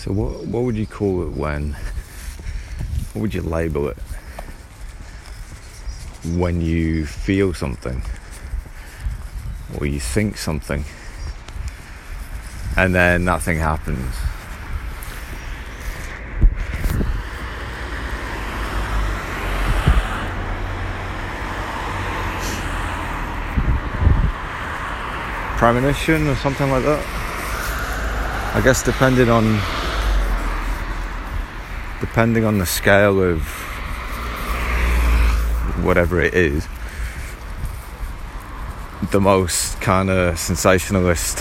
So what what would you call it when? What would you label it? When you feel something, or you think something, and then that thing happens. Premonition or something like that. I guess depending on depending on the scale of whatever it is, the most kind of sensationalist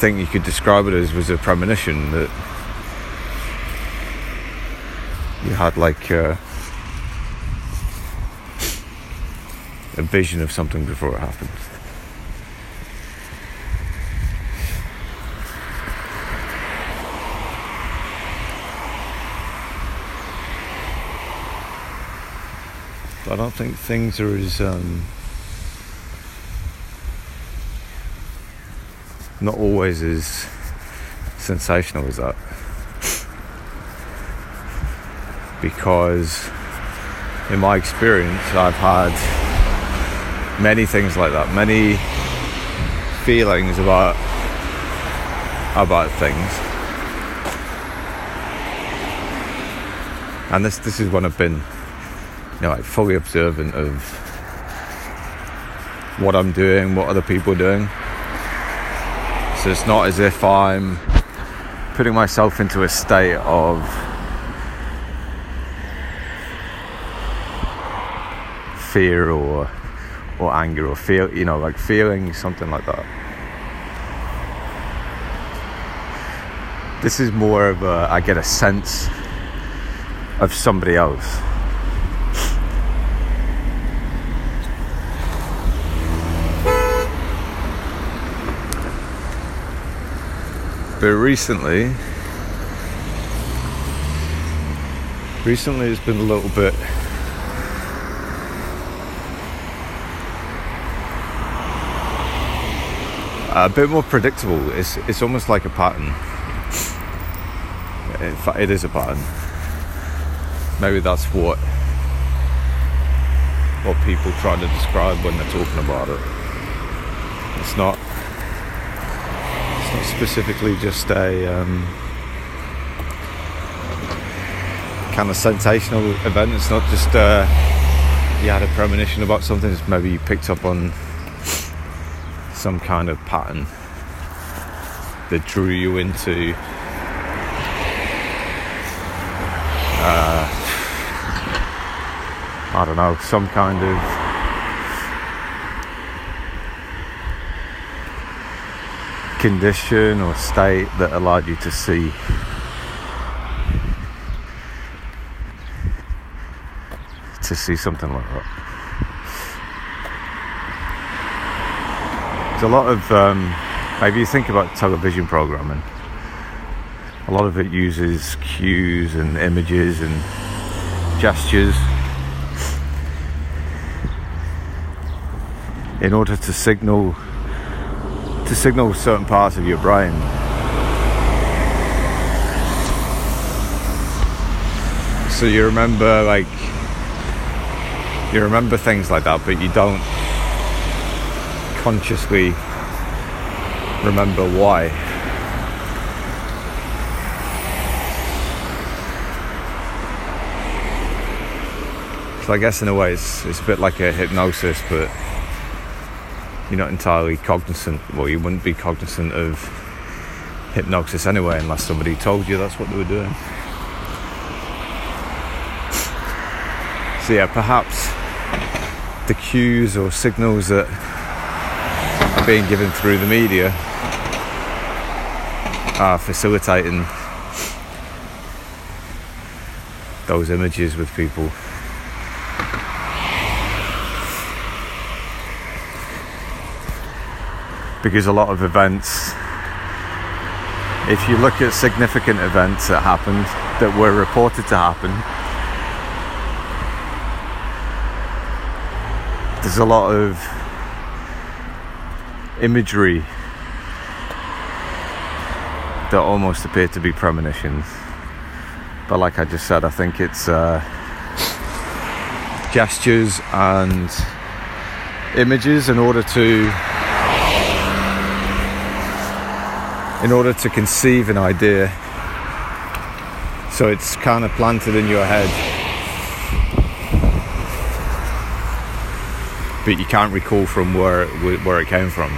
thing you could describe it as was a premonition that you had like a, a vision of something before it happened. I don't think things are as um, not always as sensational as that. Because in my experience I've had many things like that many feelings about about things. And this this is when I've been you know, like fully observant of what I'm doing, what other people are doing. So it's not as if I'm putting myself into a state of fear or or anger or feel you know like feeling something like that this is more of a i get a sense of somebody else but recently recently it's been a little bit a bit more predictable. It's it's almost like a pattern. In fact it is a pattern. Maybe that's what what people try to describe when they're talking about it. It's not specifically just a um, kind of sensational event. It's not just uh, you had a premonition about something. It's maybe you picked up on some kind of pattern that drew you into. Uh, I don't know, some kind of condition or state that allowed you to see to see something like that. There's a lot of um, maybe you think about television programming. A lot of it uses cues and images and gestures in order to signal to signal certain parts of your brain. So you remember like you remember things like that, but you don't consciously remember why. So I guess in a way it's, it's a bit like a hypnosis, but you're not entirely cognizant, well, you wouldn't be cognizant of hypnosis anyway, unless somebody told you that's what they were doing. So, yeah, perhaps the cues or signals that are being given through the media are facilitating those images with people. Because a lot of events, if you look at significant events that happened, that were reported to happen, there's a lot of imagery that almost appear to be premonitions. But like I just said, I think it's uh, gestures and images in order to in order to conceive an idea. So it's kind of planted in your head. But you can't recall from where where it came from.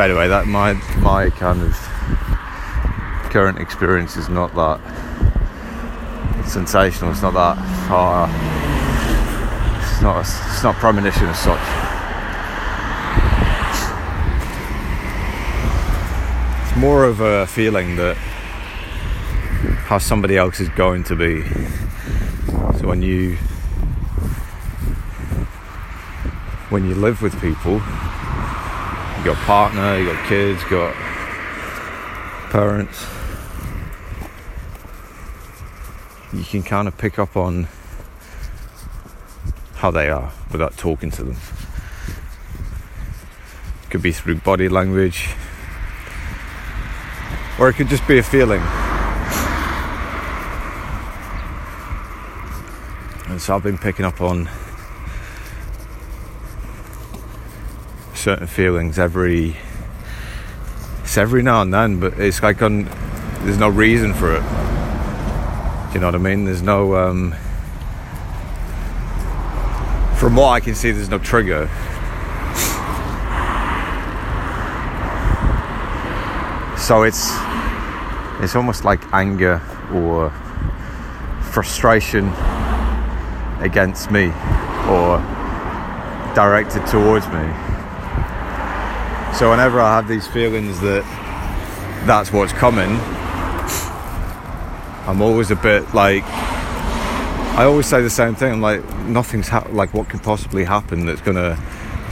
by the way, that my my kind of current experience is not that sensational. It's not that far. It's not. It's not premonition as such. It's more of a feeling that how somebody else is going to be. So when you when you live with people you got partner, you got kids, you got parents. You can kind of pick up on how they are without talking to them. It could be through body language, or it could just be a feeling. And so I've been picking up on certain feelings every it's every now and then, but it's like on there's no reason for it. You know what I mean? There's no um, from what I can see, there's no trigger. So it's it's almost like anger or frustration against me or directed towards me. So whenever I have these feelings that that's what's coming, I'm always a bit like I always say the same thing. I'm like nothing's ha- like what could possibly happen that's gonna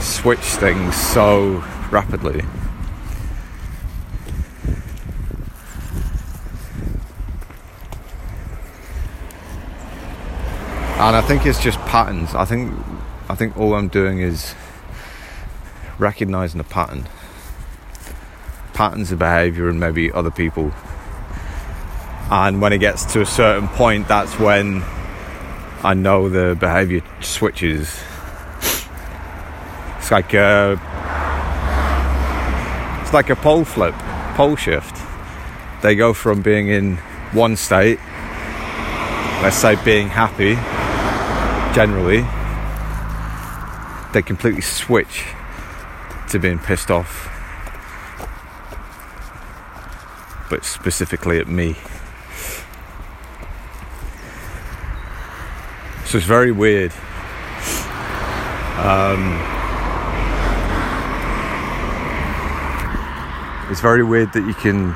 switch things so rapidly. And I think it's just patterns. I think I think all I'm doing is recognizing a pattern patterns of behavior and maybe other people. And when it gets to a certain point, that's when I know the behavior switches. It's like a, it's like a pole flip, pole shift. They go from being in one state, let's say being happy, generally, they completely switch to being pissed off but specifically at me. So it's very weird. Um, it's very weird that you can.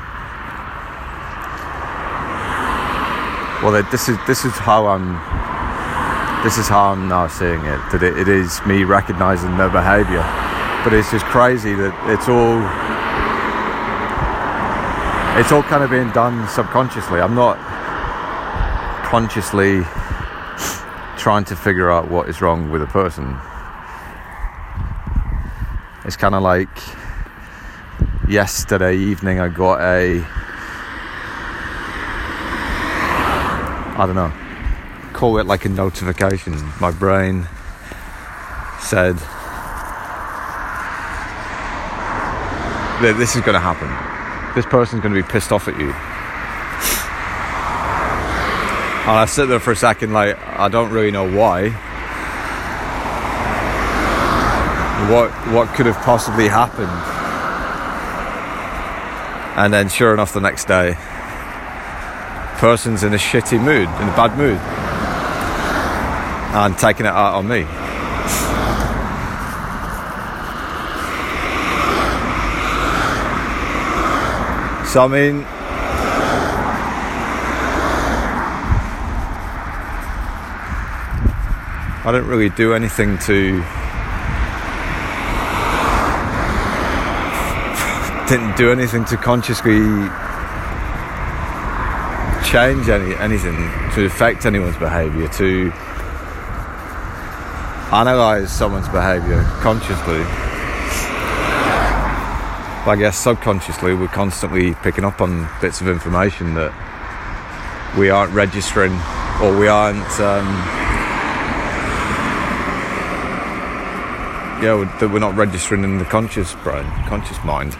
Well, this is this is how I'm. This is how I'm now seeing it. That it, it is me recognizing their behaviour, but it's just crazy that it's all it's all kind of being done subconsciously. I'm not consciously trying to figure out what is wrong with a person. It's kind of like yesterday evening I got a I don't know call it like a notification my brain said that this is going to happen this person's going to be pissed off at you. And I sit there for a second, like, I don't really know why. What, what could have possibly happened? And then, sure enough, the next day, person's in a shitty mood, in a bad mood, and taking it out on me. So I mean, I don't really do anything to. Didn't do anything to consciously change any anything to affect anyone's behaviour to analyze someone's behavior consciously. But I guess subconsciously we're constantly picking up on bits of information that we aren't registering or we aren't um, yeah that we're not registering in the conscious brain conscious mind.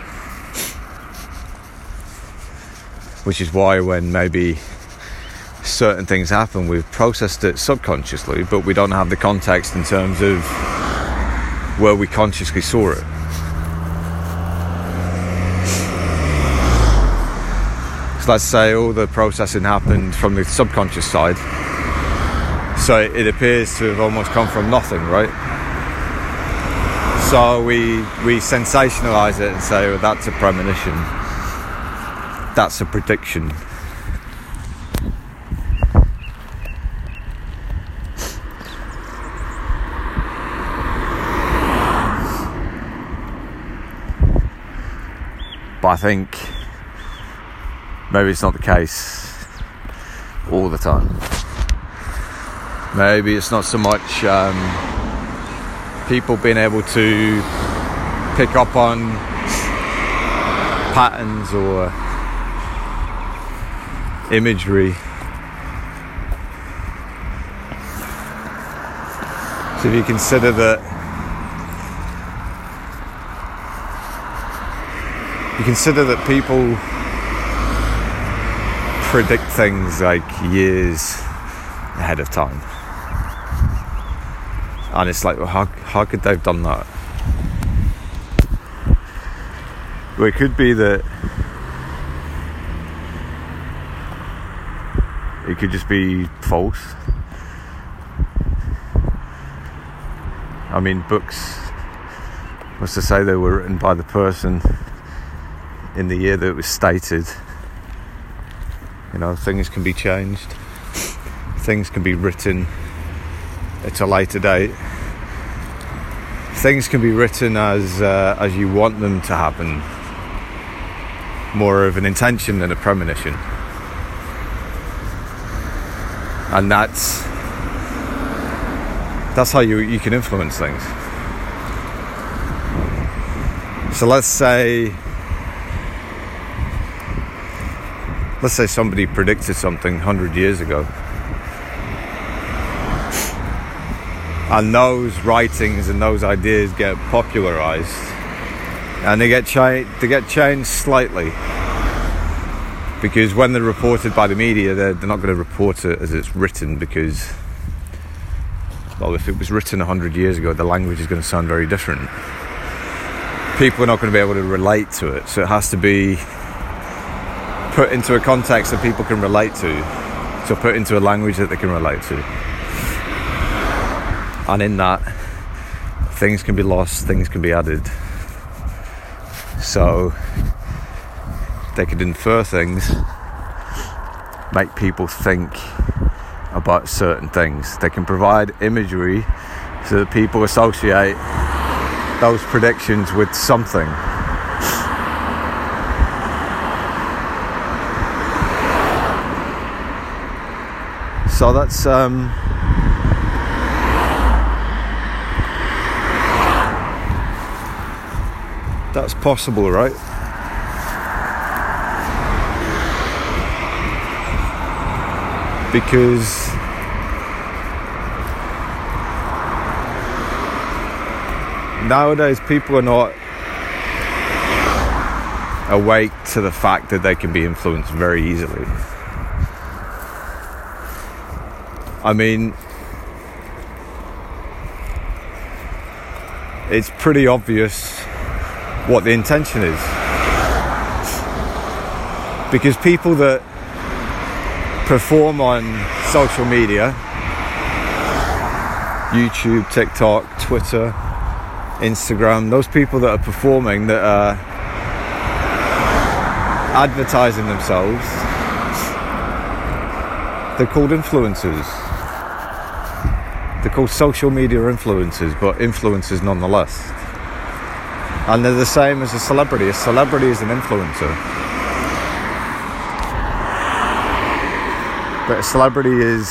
Which is why when maybe certain things happen we've processed it subconsciously but we don't have the context in terms of where we consciously saw it. So let's say all the processing happened from the subconscious side. So it appears to have almost come from nothing right so we we sensationalize it and say that's a premonition that's a prediction. But I think maybe it's not the case all the time. Maybe it's not so much um, people being able to pick up on patterns or imagery. So if you consider that you consider that people predict things like years ahead of time. And it's like, well, how, how could they have done that? Well, it could be that it could just be false. I mean, books, was to say they were written by the person in the year that it was stated. You know, things can be changed, things can be written at a later date. Things can be written as uh, as you want them to happen, more of an intention than a premonition and that's that's how you you can influence things. So let's say let's say somebody predicted something 100 years ago. And those writings and those ideas get popularized and they get cha- they get changed slightly because when they're reported by the media, they're, they're not going to report it as it's written because, well, if it was written 100 years ago, the language is going to sound very different. People are not going to be able to relate to it, so it has to be put into a context that people can relate to, so put into a language that they can relate to. And in that, things can be lost, things can be added. So, they could infer things, make people think about certain things. They can provide imagery so that people associate those predictions with something. So that's um, that's possible, right? because nowadays people are not awake to the fact that they can be influenced very easily. I mean, it's pretty obvious what the intention is. Because people that perform on social media YouTube, TikTok, Twitter, Instagram, those people that are performing, that are advertising themselves, they're called influencers. They're called social media influencers, but influencers nonetheless. And they're the same as a celebrity. A celebrity is an influencer. But a celebrity is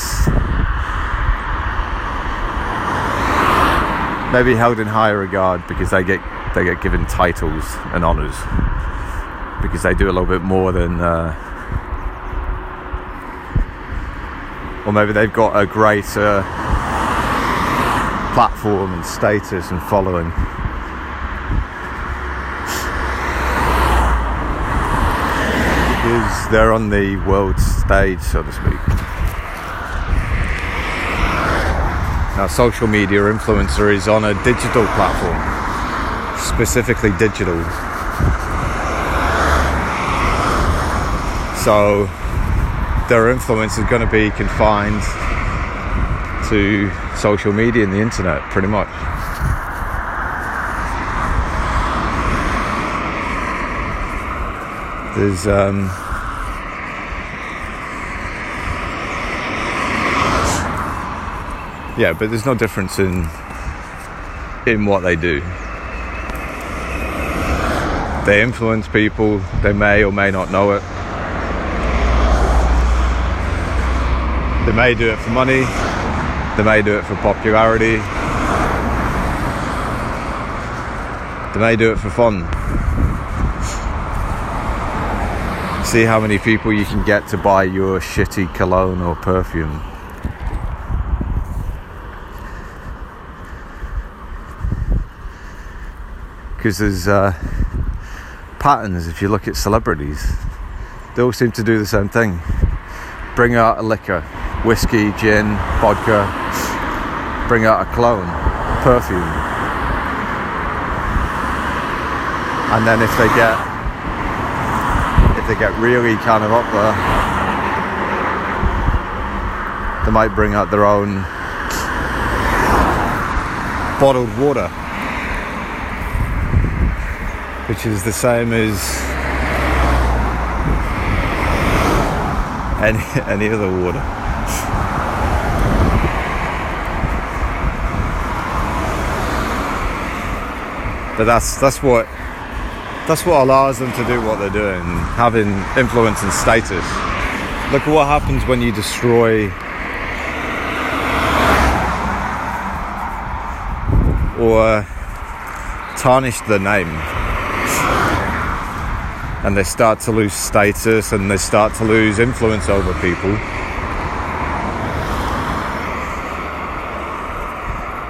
maybe held in higher regard because they get they get given titles and honours because they do a little bit more than uh, or maybe they've got a greater platform and status and following because they're on the world stage so to speak Now, social media influencer is on a digital platform, specifically digital. So, their influence is going to be confined to social media and the internet, pretty much. There's um, yeah, but there's no difference in in what they do. They influence people. They may or may not know it. They may do it for money. They may do it for popularity. They may do it for fun. See how many people you can get to buy your shitty cologne or perfume. Because there's uh, patterns if you look at celebrities they all seem to do the same thing. Bring out a liquor whiskey gin vodka bring out a cologne perfume. And then if they get if they get really kind of up there they might bring out their own bottled water is the same as any, any other water. But that's that's what that's what allows them to do what they're doing, having influence and status. Look at what happens when you destroy or tarnish the name and they start to lose status and they start to lose influence over people.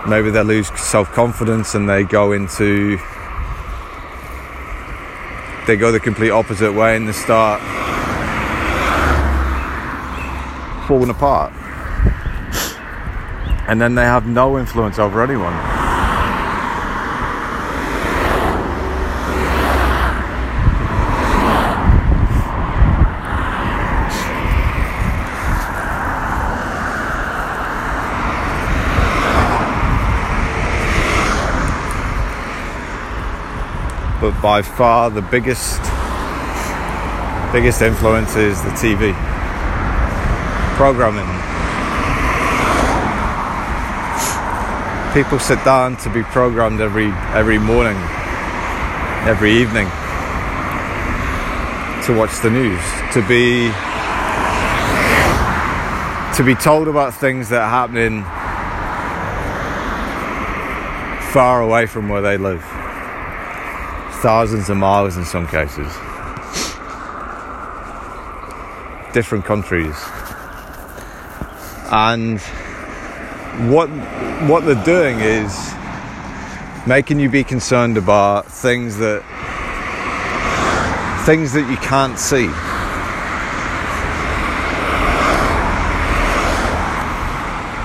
Maybe they lose self confidence and they go into. They go the complete opposite way and they start falling apart. And then they have no influence over anyone. But by far the biggest biggest influence is the TV programming. People sit down to be programmed every every morning, every evening to watch the news, to be to be told about things that are happening far away from where they live thousands of miles in some cases. Different countries. And what what they're doing is making you be concerned about things that things that you can't see.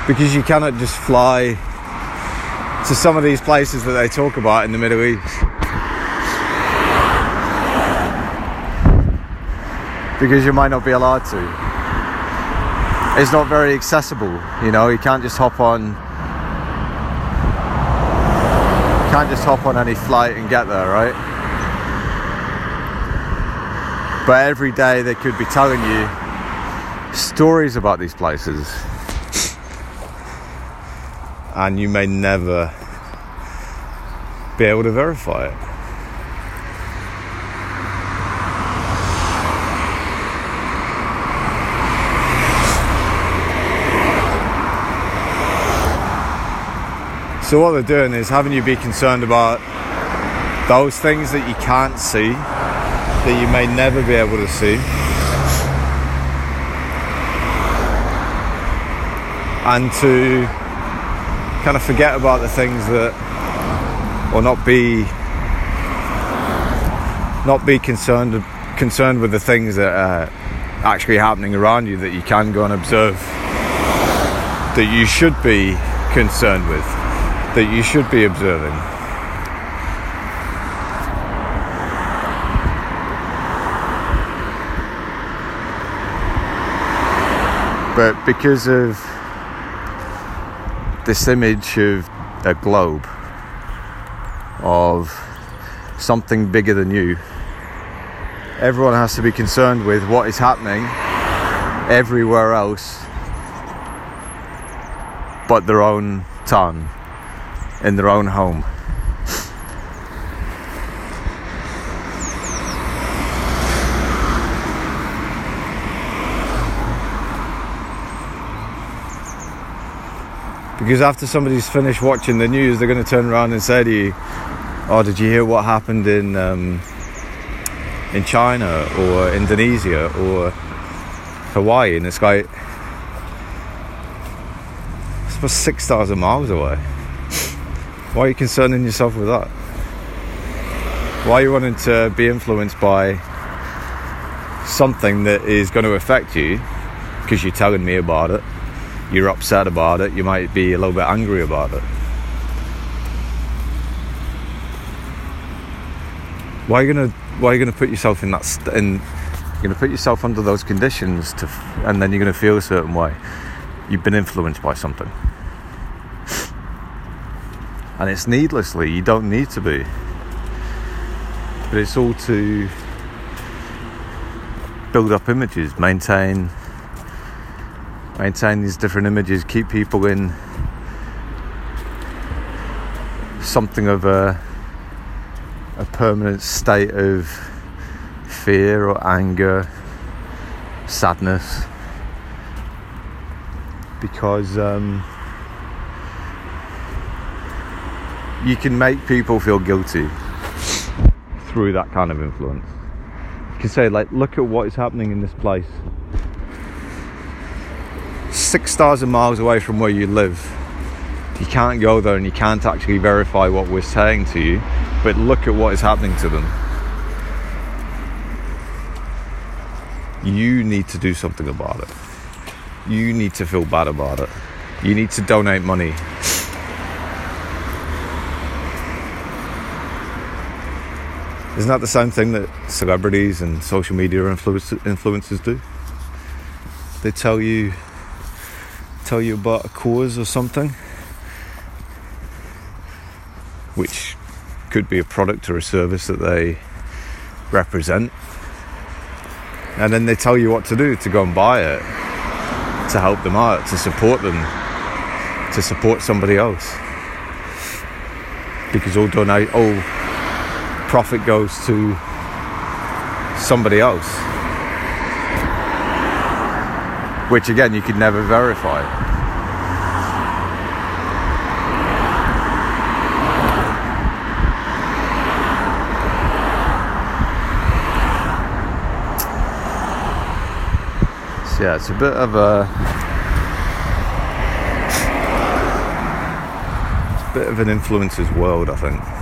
Because you cannot just fly to some of these places that they talk about in the Middle East because you might not be allowed to. It's not very accessible, you know, you can't just hop on can't just hop on any flight and get there, right? But every day they could be telling you stories about these places. And you may never be able to verify it. So what they're doing is having you be concerned about those things that you can't see, that you may never be able to see. And to kind of forget about the things that, or not be, not be concerned concerned with the things that are actually happening around you that you can go and observe, that you should be concerned with, that you should be observing. But because of this image of a globe, of something bigger than you, everyone has to be concerned with what is happening everywhere else but their own town, in their own home. Because after somebody's finished watching the news, they're going to turn around and say to you, "Oh, did you hear what happened in um, in China or Indonesia or Hawaii?" And it's like, it's about six thousand miles away. Why are you concerning yourself with that? Why are you wanting to be influenced by something that is going to affect you because you're telling me about it? you're upset about it, you might be a little bit angry about it. Why are you gonna Why are you gonna put yourself in that st- in You're gonna put yourself under those conditions to, and then you're gonna feel a certain way. You've been influenced by something, and it's needlessly. You don't need to be, but it's all to build up images, maintain maintain these different images, keep people in something of a a permanent state of fear or anger, sadness, because um, you can make people feel guilty through that kind of influence. You can say, like, look at what is happening in this place 6,000 miles away from where you live. You can't go there and you can't actually verify what we're saying to you, but look at what is happening to them. You need to do something about it. You need to feel bad about it. You need to donate money. Isn't that the same thing that celebrities and social media influencers do? They tell you tell you about a cause or something, which could be a product or a service that they represent. And then they tell you what to do to go and buy it, to help them out, to support them, to support somebody else. Because all donate, all profit goes to somebody else which again you could never verify. So yeah, it's a bit of a bit of an influencer's world, I think.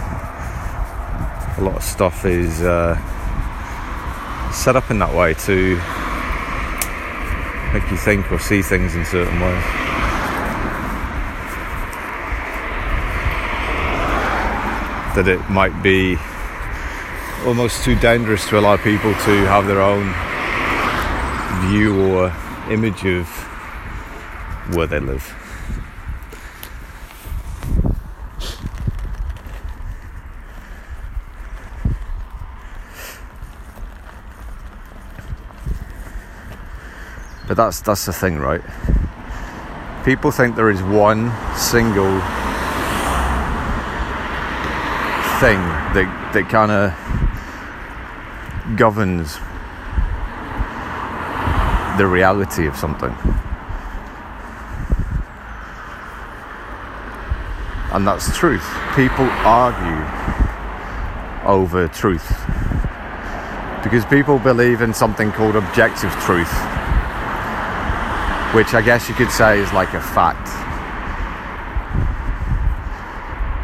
A lot of stuff is uh, set up in that way to make you think or see things in certain ways. That it might be almost too dangerous to allow people to have their own view or image of where they live. That's that's the thing, right? People think there is one single thing that that kind of governs the reality of something. and that's truth. People argue over truth because people believe in something called objective truth, which I guess you could say is like a fact.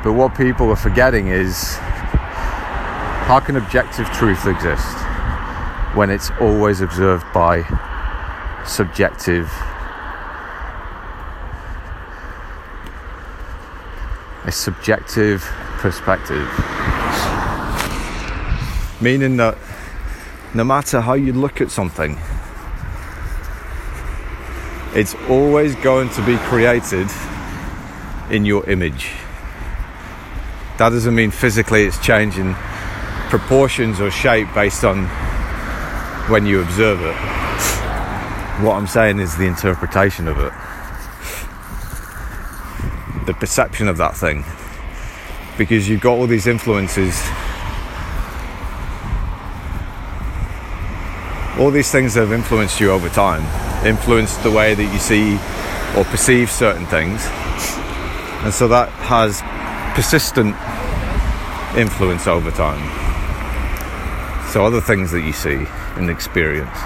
But what people are forgetting is how can objective truth exist when it's always observed by subjective a subjective perspective meaning that no matter how you look at something it's always going to be created in your image. That doesn't mean physically it's changing proportions or shape based on when you observe it. What I'm saying is the interpretation of it, the perception of that thing, because you've got all these influences, all these things that have influenced you over time, influenced the way that you see or perceive certain things, and so that has persistent influence over time. So, other things that you see and experience.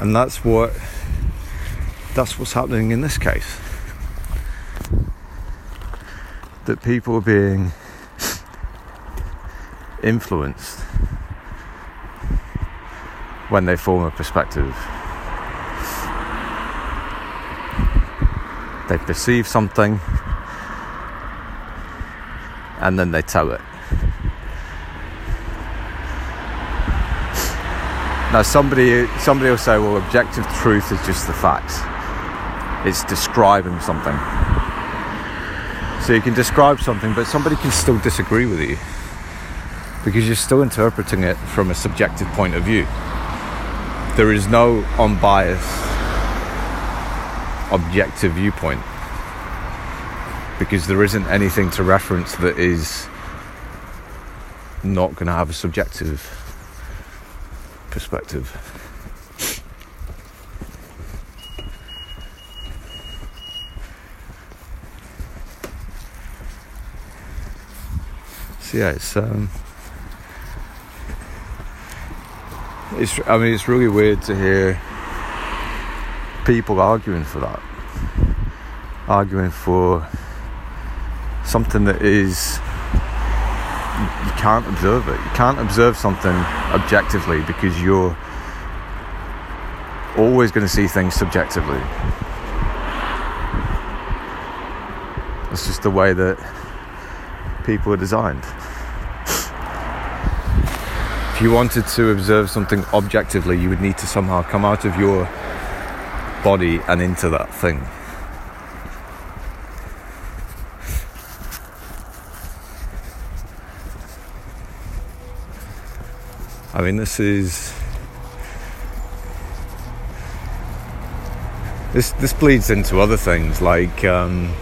And that's what that's what's happening in this case. That people are being influenced when they form a perspective. They perceive something and then they tell it. Now somebody somebody will say, well, objective truth is just the facts. It's describing something. So you can describe something, but somebody can still disagree with you because you're still interpreting it from a subjective point of view. There is no unbiased objective viewpoint because there isn't anything to reference that is not going to have a subjective perspective. So yeah, it's um, it's I mean it's really weird to hear people arguing for that, arguing for something that is you can't observe it. You can't observe something objectively because you're always going to see things subjectively. It's just the way that people are designed. If you wanted to observe something objectively, you would need to somehow come out of your body and into that thing. I mean, this is this this bleeds into other things like um,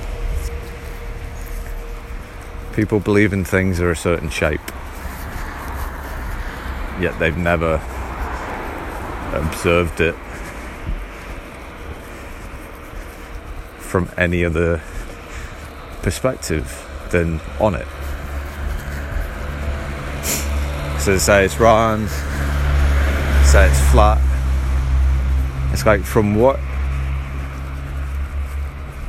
people believe in things are a certain shape, yet they've never observed it from any other perspective than on it. So they say it's round, say it's flat. It's like from what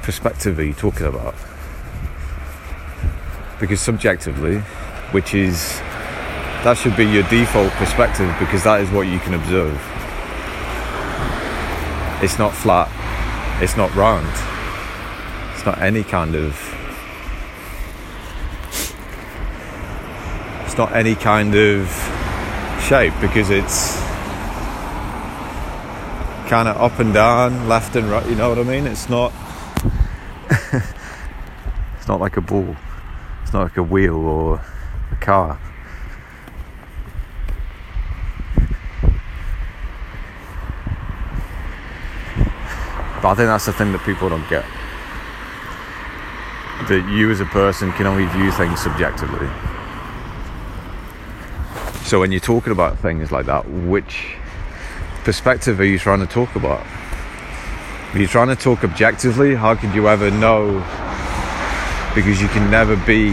perspective are you talking about? Because subjectively, which is that should be your default perspective because that is what you can observe. It's not flat, it's not round, it's not any kind of it's not any kind of shape because it's kind of up and down, left and right. You know what I mean? It's not. it's not like a ball. It's not like a wheel or a car. But I think that's the thing that people don't get. That you as a person can only view things subjectively. So when you're talking about things like that, which perspective are you trying to talk about? Are you're trying to talk objectively, how could you ever know? Because you can never be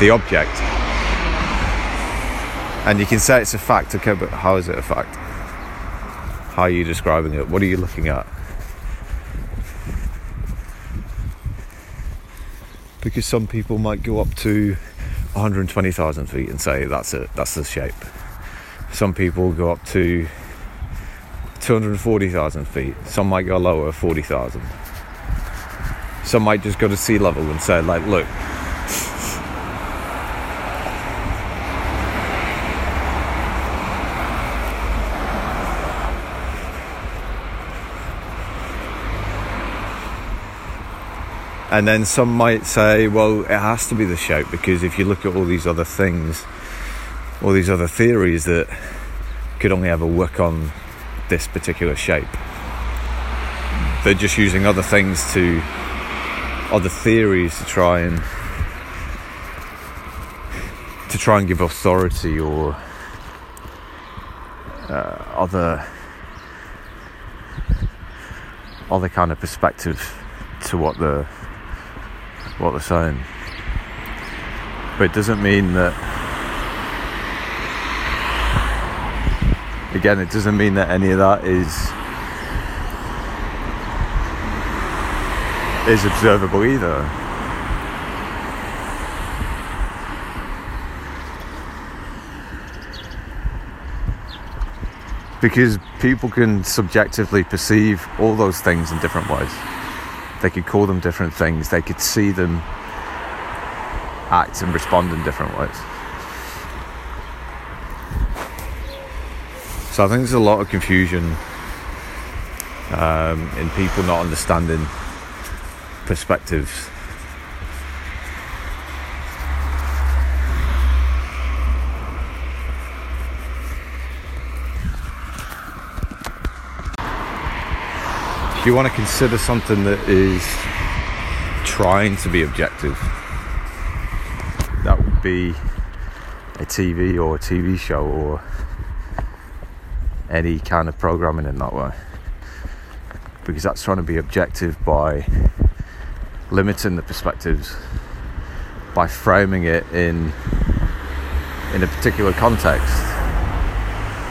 the object. And you can say it's a fact, okay, but how is it a fact? How are you describing it? What are you looking at? Because some people might go up to 120,000 feet and say that's it, that's the shape. Some people go up to 240,000 feet. Some might go lower, 40,000. Some might just go to sea level and say, like, look, And then some might say, well, it has to be the shape because if you look at all these other things, all these other theories that could only ever work on this particular shape, they're just using other things to, other theories to try and to try and give authority or uh, other other kind of perspective to what the what they're saying. But it doesn't mean that, again, it doesn't mean that any of that is is observable either. Because people can subjectively perceive all those things in different ways. They could call them different things. They could see them act and respond in different ways. So I think there's a lot of confusion um, in people not understanding perspectives. If you want to consider something that is trying to be objective, that would be a TV or a TV show or any kind of programming in that way. Because that's trying to be objective by limiting the perspectives, by framing it in in a particular context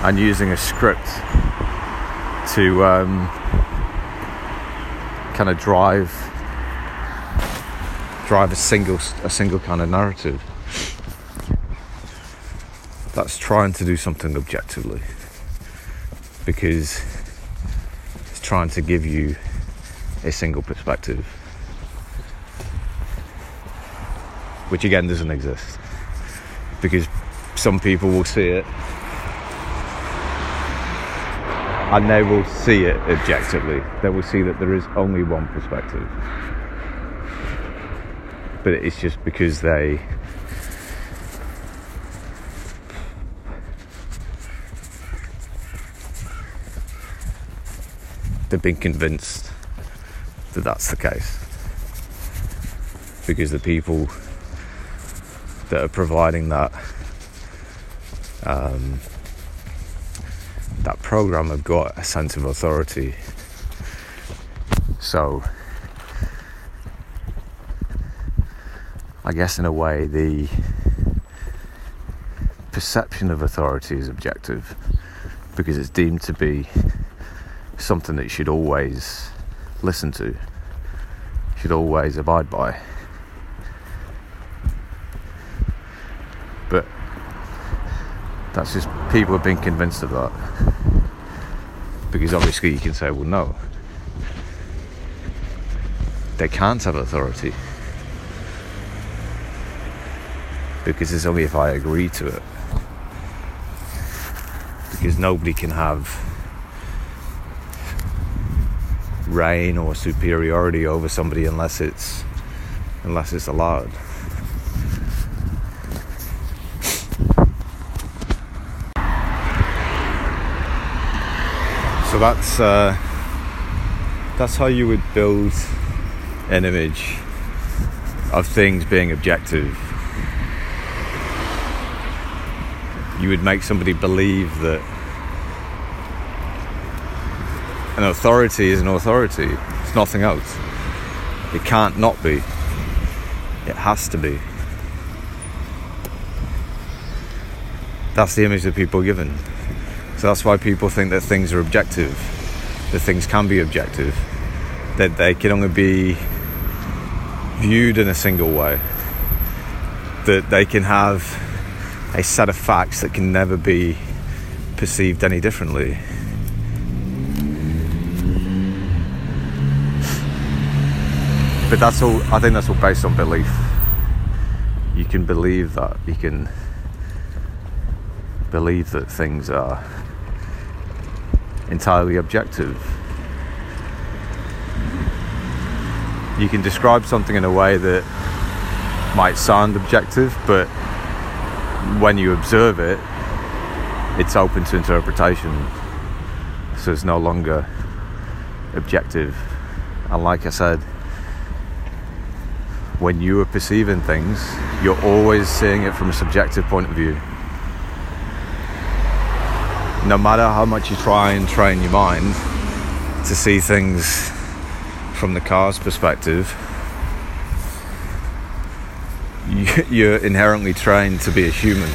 and using a script to um, kind of drive drive a single a single kind of narrative. That's trying to do something objectively. Because it's trying to give you a single perspective. Which again doesn't exist. Because some people will see it and they will see it objectively. They will see that there is only one perspective. But it's just because they they've been convinced that that's the case. Because the people that are providing that um, that program have got a sense of authority. So, I guess in a way, the perception of authority is objective because it's deemed to be something that you should always listen to, should always abide by. But that's just people have been convinced of that. Because obviously you can say, well, no, they can't have authority. Because it's only if I agree to it. Because nobody can have reign or superiority over somebody unless it's unless it's allowed. That's uh, that's how you would build an image of things being objective. You would make somebody believe that an authority is an authority. It's nothing else. It can't not be. It has to be. That's the image that people are given. So that's why people think that things are objective, that things can be objective, that they can only be viewed in a single way, that they can have a set of facts that can never be perceived any differently. But that's all, I think that's all based on belief. You can believe that, you can believe that things are entirely objective. You can describe something in a way that might sound objective, but when you observe it, it's open to interpretation. So it's no longer objective. And like I said, when you are perceiving things, you're always seeing it from a subjective point of view. No matter how much you try and train your mind to see things from the car's perspective, you're inherently trained to be a human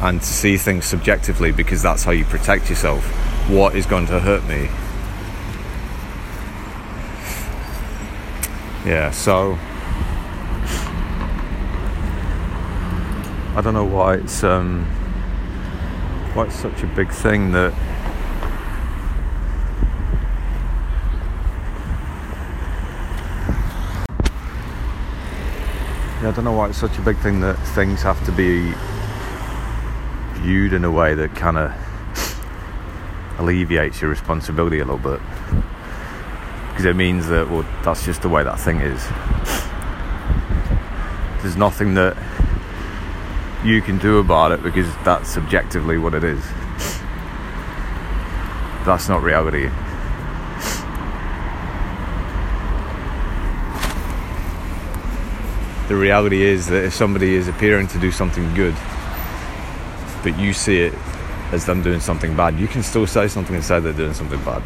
and to see things subjectively because that's how you protect yourself. What is going to hurt me? Yeah, so I don't know why it's um, why it's such a big thing that Yeah, I don't know why it's such a big thing that things have to be viewed in a way that kind of alleviates your responsibility a little bit. Because it means that, well, that's just the way that thing is. There's nothing that you can do about it because that's subjectively what it is. That's not reality. the reality is that if somebody is appearing to do something good, but you see it as them doing something bad, you can still say something say they're doing something bad.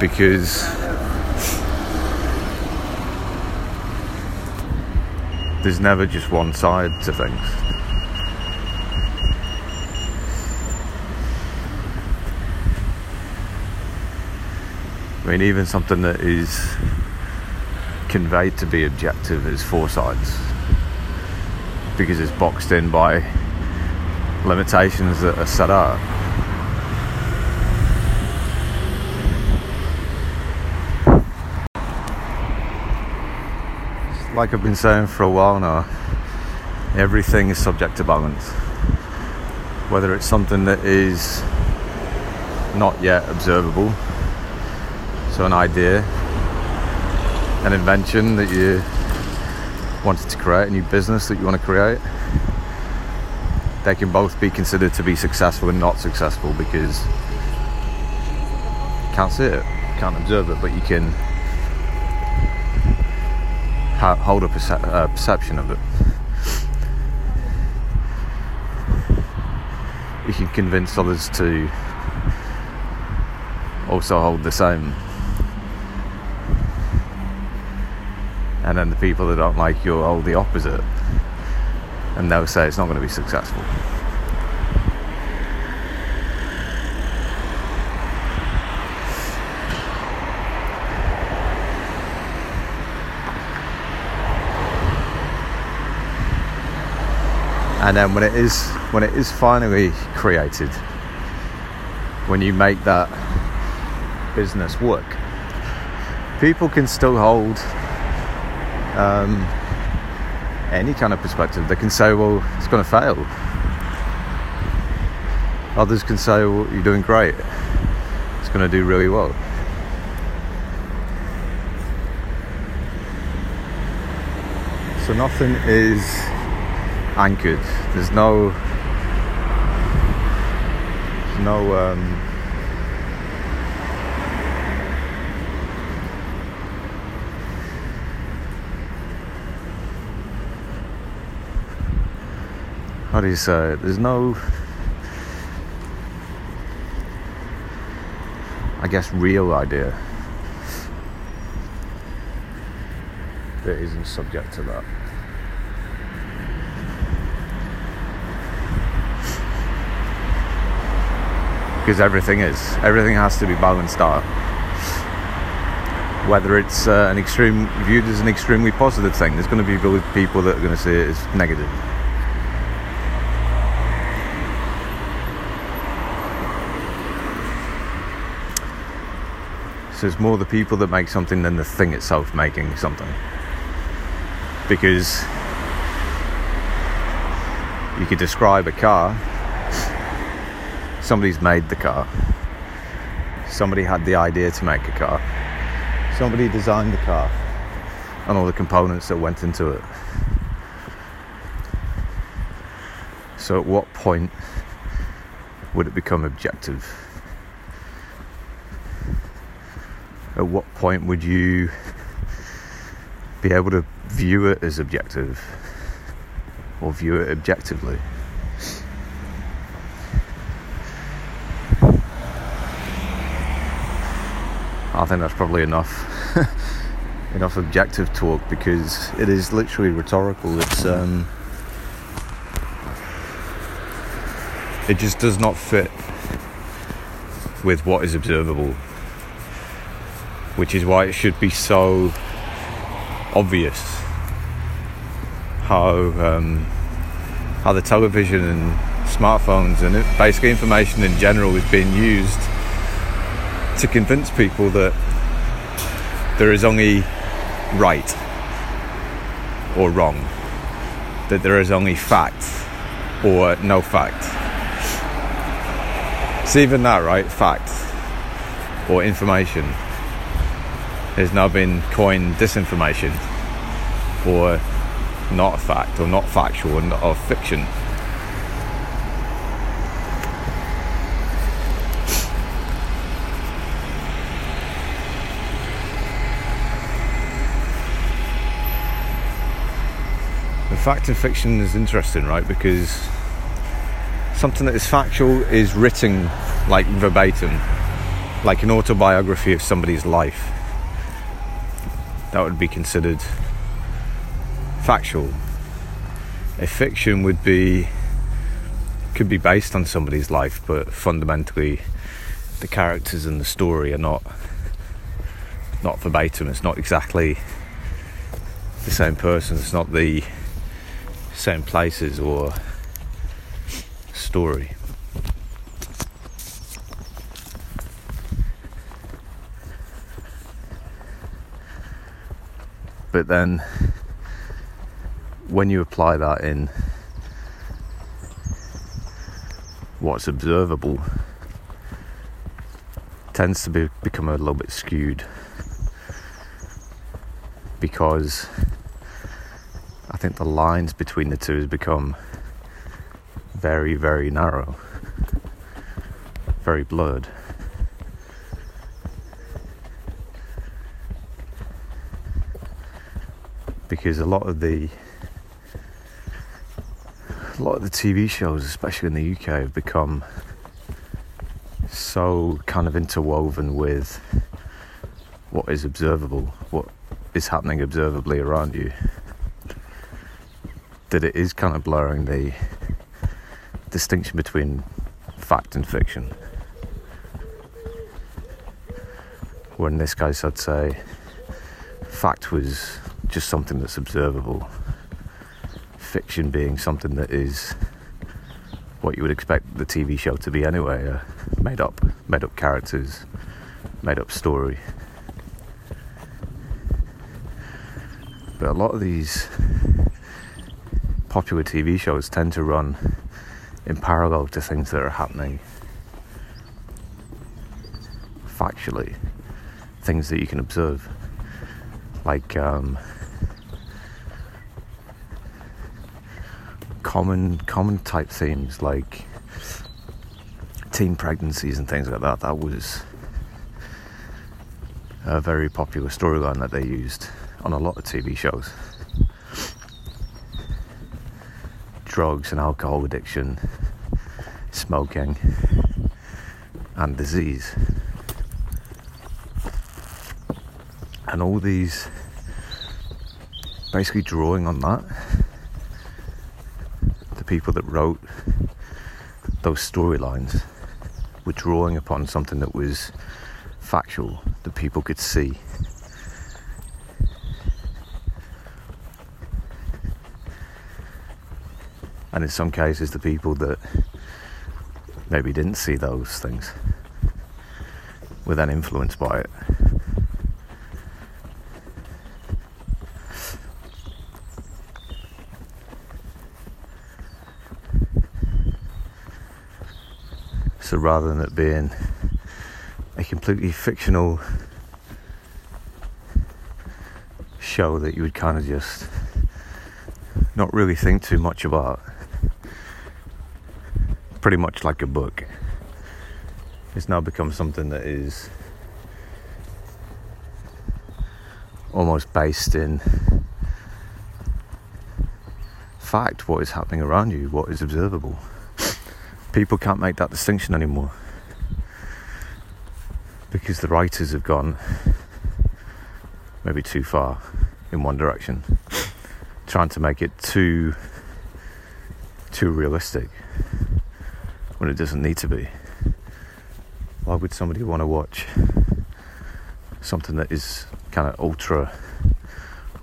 Because there's never just one side to things. I mean, even something that is conveyed to be objective is four sides because it's boxed in by limitations that are set up. Like I've been saying for a while now, everything is subject to balance. Whether it's something that is not yet observable so, an idea, an invention that you wanted to create, a new business that you want to create, they can both be considered to be successful and not successful because you can't see it, can't observe it, but you can hold a perce- uh, perception of it. You can convince others to also hold the same. and then the people that don't like you hold the opposite and they'll say it's not going to be successful and then when it is when it is finally created when you make that business work people can still hold um, any kind of perspective. They can say, well, it's going to fail. Others can say, well, you're doing great. It's going to do really well. So nothing is anchored. There's no, there's no um, how do you say it? There's no, I guess, real idea that isn't subject to that. Because everything is. Everything has to be balanced out. Whether it's uh, an extreme viewed as an extremely positive thing, there's going to be people that are going to see it as negative. So it's more the people that make something than the thing itself making something. Because you could describe a car, somebody's made the car, somebody had the idea to make a car, somebody designed the car, and all the components that went into it. So, at what point would it become objective? at what point would you be able to view it as objective or view it objectively? I think that's probably enough enough objective talk because it is literally rhetorical. It's um, it just does not fit with what is observable which is why it should be so obvious how um, how the television and smartphones and basically information in general is being used to convince people that there is only right or wrong, that there is only fact or no fact. It's even that, right? Fact or information has now been coined disinformation or not a fact or not factual and of fiction. Fact and fiction is interesting, right? Because something that is factual is written like verbatim, like an autobiography of somebody's life that would be considered factual. A fiction would be could be based on somebody's life, but fundamentally the characters and the story are not not verbatim. It's not exactly the same person. It's not the same places or story. But then when you apply that in what's observable tends to be, become a little bit skewed because I think the lines between the two has become very, very narrow, very blurred. because a lot of the a lot of the TV shows, especially in the UK, have become so kind of interwoven with what is observable, what is happening observably around you, that it is kind of blurring the distinction between fact and fiction. Where in this case, I'd say fact was just something that's observable. Fiction being something that is what you would expect the TV show to be anyway, uh, made up, made up characters, made up story. But a lot of these popular TV shows tend to run in parallel to things that are happening factually, things that you can observe, like um, common common type themes like teen pregnancies and things like that. That was a very popular storyline that they used on a lot of TV shows. Drugs and alcohol addiction, smoking, and disease. And all these basically drawing on that. The people that wrote those storylines were drawing upon something that was factual, that people could see. And in some cases, the people that maybe didn't see those things were then influenced by it. So rather than it being a completely fictional show that you would kind of just not really think too much about, pretty much like a book. It's now become something that is almost based in fact, what is happening around you, what is observable. People can't make that distinction anymore because the writers have gone maybe too far in one direction, trying to make it too too realistic when it doesn't need to be. Why would somebody want to watch something that is kind of ultra,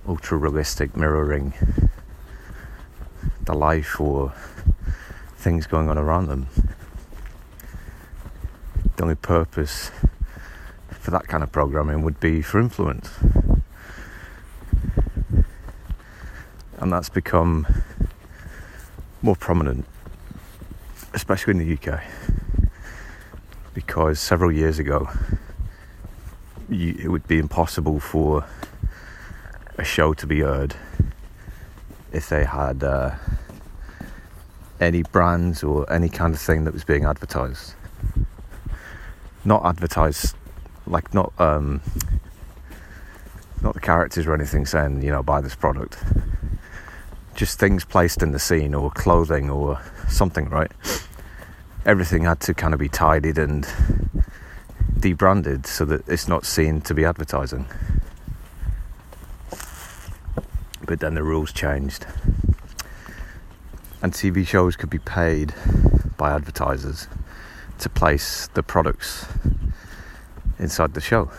ultra realistic, mirroring the life or things going on around them? The only purpose for that kind of programming would be for influence. And that's become more prominent especially in the UK, because several years ago you, it would be impossible for a show to be aired if they had uh, any brands or any kind of thing that was being advertised. Not advertised, like not um, not the characters or anything saying you know buy this product. Just things placed in the scene or clothing or something, right? Everything had to kind of be tidied and debranded so that it's not seen to be advertising. But then the rules changed. And TV shows could be paid by advertisers to place the products inside the show,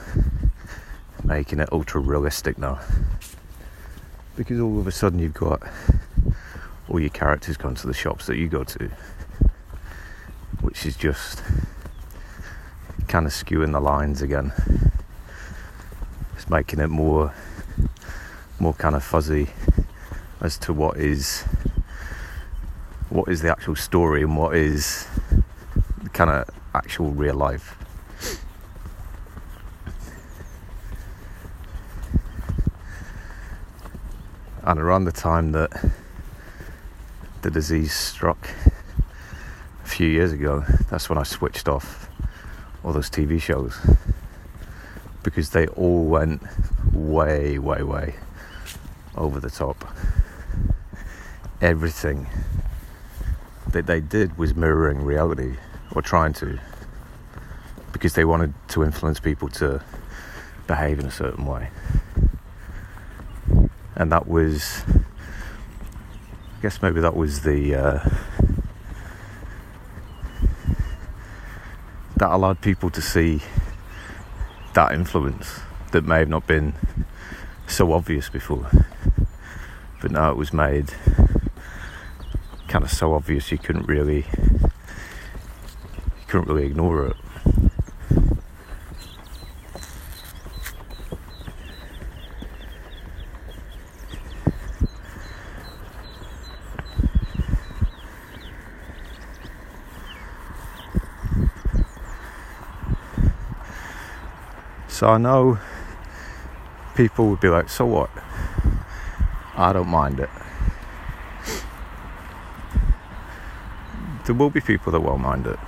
making it ultra realistic now. Because all of a sudden you've got all your characters going to the shops that you go to, which is just kind of skewing the lines again. It's making it more, more kind of fuzzy as to what is, what is the actual story and what is kind of actual real life. And around the time that the disease struck a few years ago, that's when I switched off all those TV shows because they all went way, way, way over the top. Everything that they did was mirroring reality or trying to because they wanted to influence people to behave in a certain way. And that was guess maybe that was the uh, that allowed people to see that influence that may have not been so obvious before, but now it was made kind of so obvious you couldn't really you couldn't really ignore it. So I know people would be like, so what? I don't mind it. There will be people that won't mind it.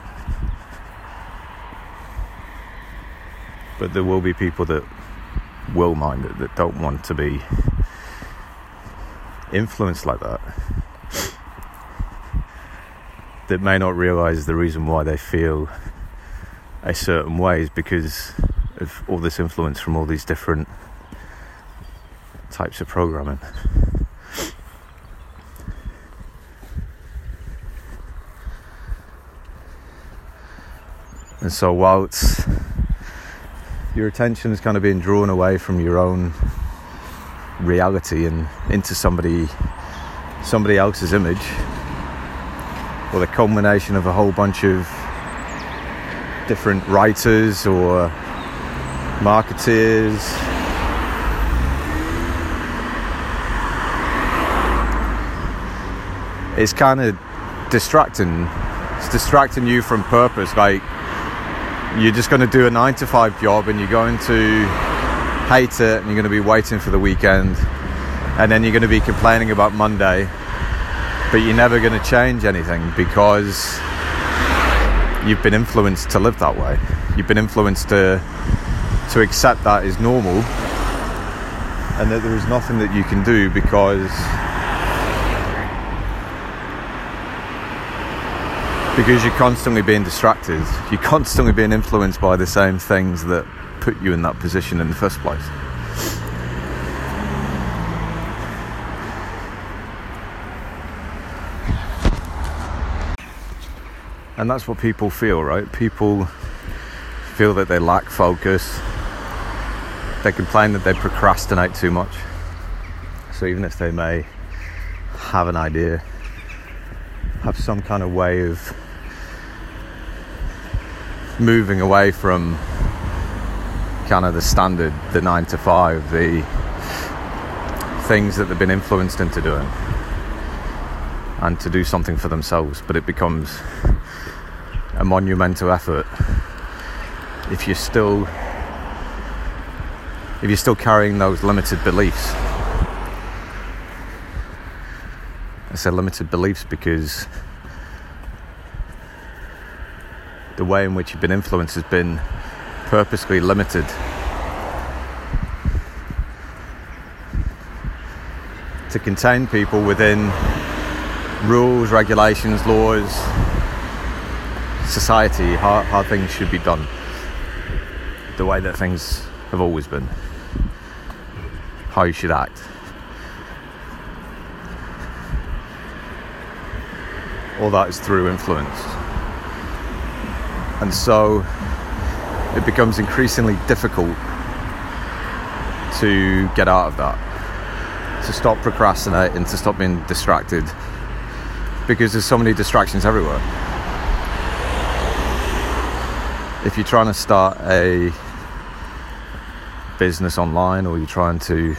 But there will be people that will mind it, that don't want to be influenced like that. that may not realize the reason why they feel a certain way is because of all this influence from all these different types of programming. And so, whilst your attention is kind of being drawn away from your own reality and into somebody somebody else's image, or the culmination of a whole bunch of different writers or marketeers. It's kind of distracting. It's distracting you from purpose. Like you're just going to do a nine to five job and you're going to hate it and you're going to be waiting for the weekend and then you're going to be complaining about Monday, but you're never going to change anything because you've been influenced to live that way. You've been influenced to to accept that is normal and that there is nothing that you can do because because you're constantly being distracted. You're constantly being influenced by the same things that put you in that position in the first place. And that's what people feel, right? People feel that they lack focus. They complain that they procrastinate too much. So even if they may have an idea, have some kind of way of moving away from kind of the standard, the nine to five, the things that they've been influenced into doing, and to do something for themselves, but it becomes a monumental effort if you're still if you're still carrying those limited beliefs. I say limited beliefs because the way in which you've been influenced has been purposely limited. To contain people within rules, regulations, laws, society, how, how things should be done, the way that things have always been, how you should act. All that is through influence. And so it becomes increasingly difficult to get out of that, to stop procrastinating, to stop being distracted, because there's so many distractions everywhere. If you're trying to start a business online or you're trying to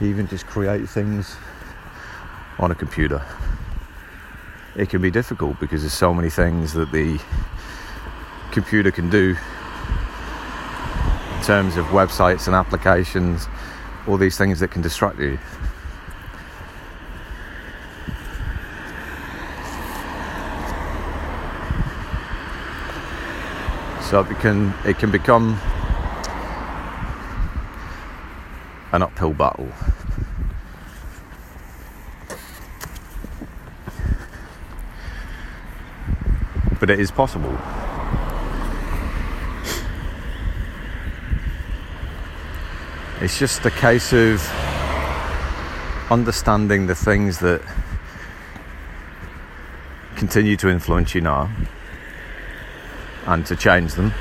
even just create things on a computer, it can be difficult because there's so many things that the computer can do in terms of websites and applications, all these things that can distract you. So it can it can become an uphill battle. But it is possible. It's just a case of understanding the things that continue to influence you now and to change them.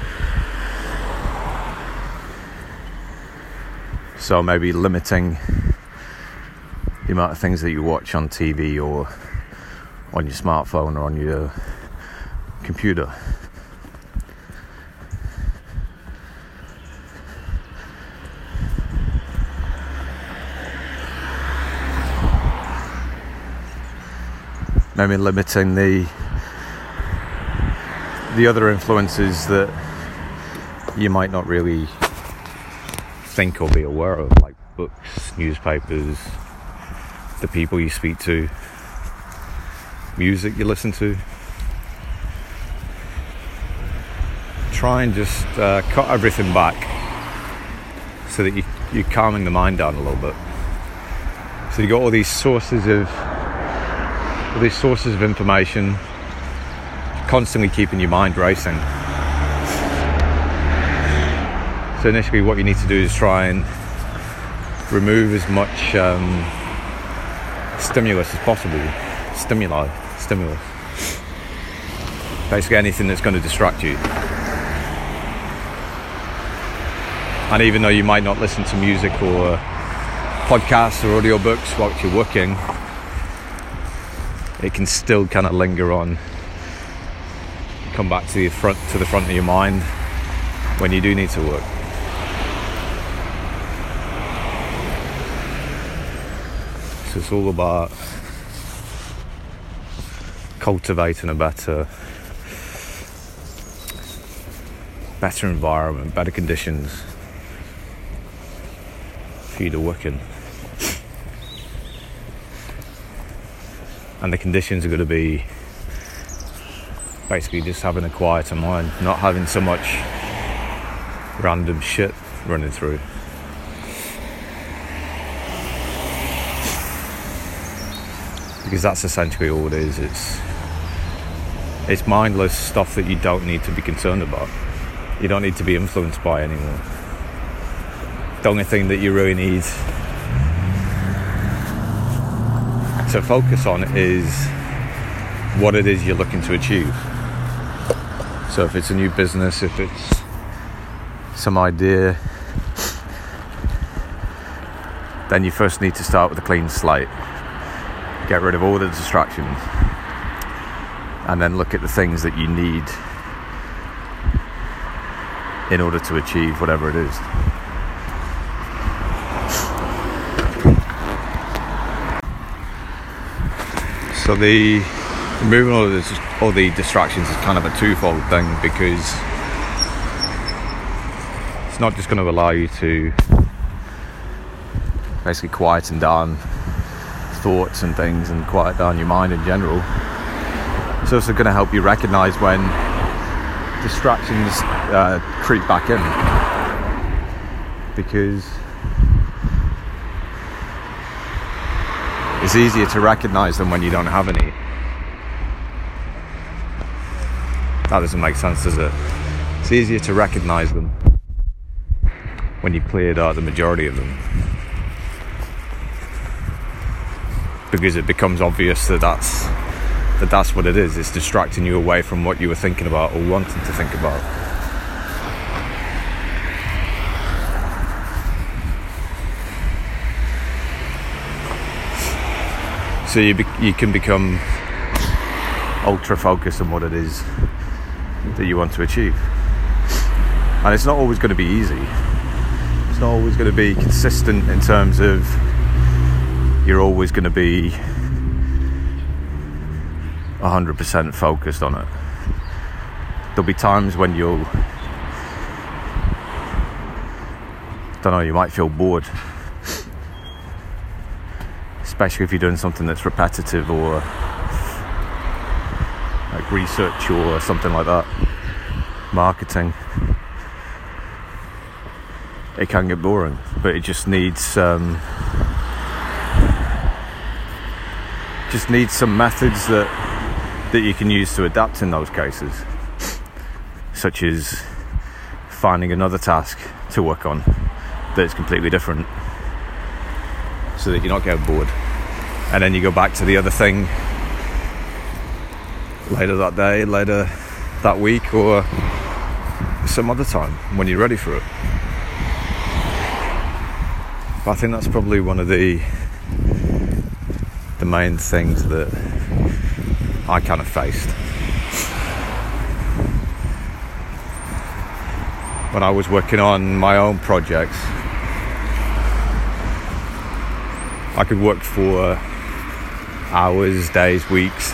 So maybe limiting the amount of things that you watch on TV or on your smartphone or on your computer. maybe limiting the the other influences that you might not really think or be aware of, like books, newspapers, the people you speak to, music you listen to. Try and just uh, cut everything back so that you, you're calming the mind down a little bit. So you've got all these sources of all these sources of information, constantly keeping your mind racing. So initially, what you need to do is try and remove as much um, stimulus as possible. Stimuli, stimulus. Basically, anything that's going to distract you. And even though you might not listen to music or podcasts or audiobooks whilst you're working, it can still kind of linger on, come back to the front to the front of your mind when you do need to work. So it's all about cultivating a better better environment, better conditions for you to work in. And the conditions are going to be basically just having a quieter mind, not having so much random shit running through. Because that's essentially all it is. It's it's mindless stuff that you don't need to be concerned about. You don't need to be influenced by anymore. The only thing that you really need to focus on is what it is you're looking to achieve. So if it's a new business, if it's some idea, then you first need to start with a clean slate. Get rid of all the distractions. And then look at the things that you need in order to achieve whatever it is. So the removing all, all the distractions is kind of a twofold thing because it's not just going to allow you to basically quieten down thoughts and things and quiet down your mind in general. It's also going to help you recognize when distractions uh, creep back in because it's easier to recognize them when you don't have any. That doesn't make sense, does it? It's easier to recognize them when you've cleared out the majority of them. Because it becomes obvious that that's that that's what it is. It's distracting you away from what you were thinking about or wanting to think about. So you, be, you can become ultra focused on what it is that you want to achieve. And it's not always going to be easy. It's not always going to be consistent in terms of you're always going to be 100% focused on it. There'll be times when you'll, don't know, you might feel bored especially if you're doing something that's repetitive or like research or something like that, marketing. It can get boring, but it just needs um, just needs some methods that that you can use to adapt in those cases, such as finding another task to work on that's completely different so that you're not getting bored and then you go back to the other thing later that day, later that week, or some other time when you're ready for it. But I think that's probably one of the main things that I kind of faced when I was working on my own projects. I could work for hours, days, weeks,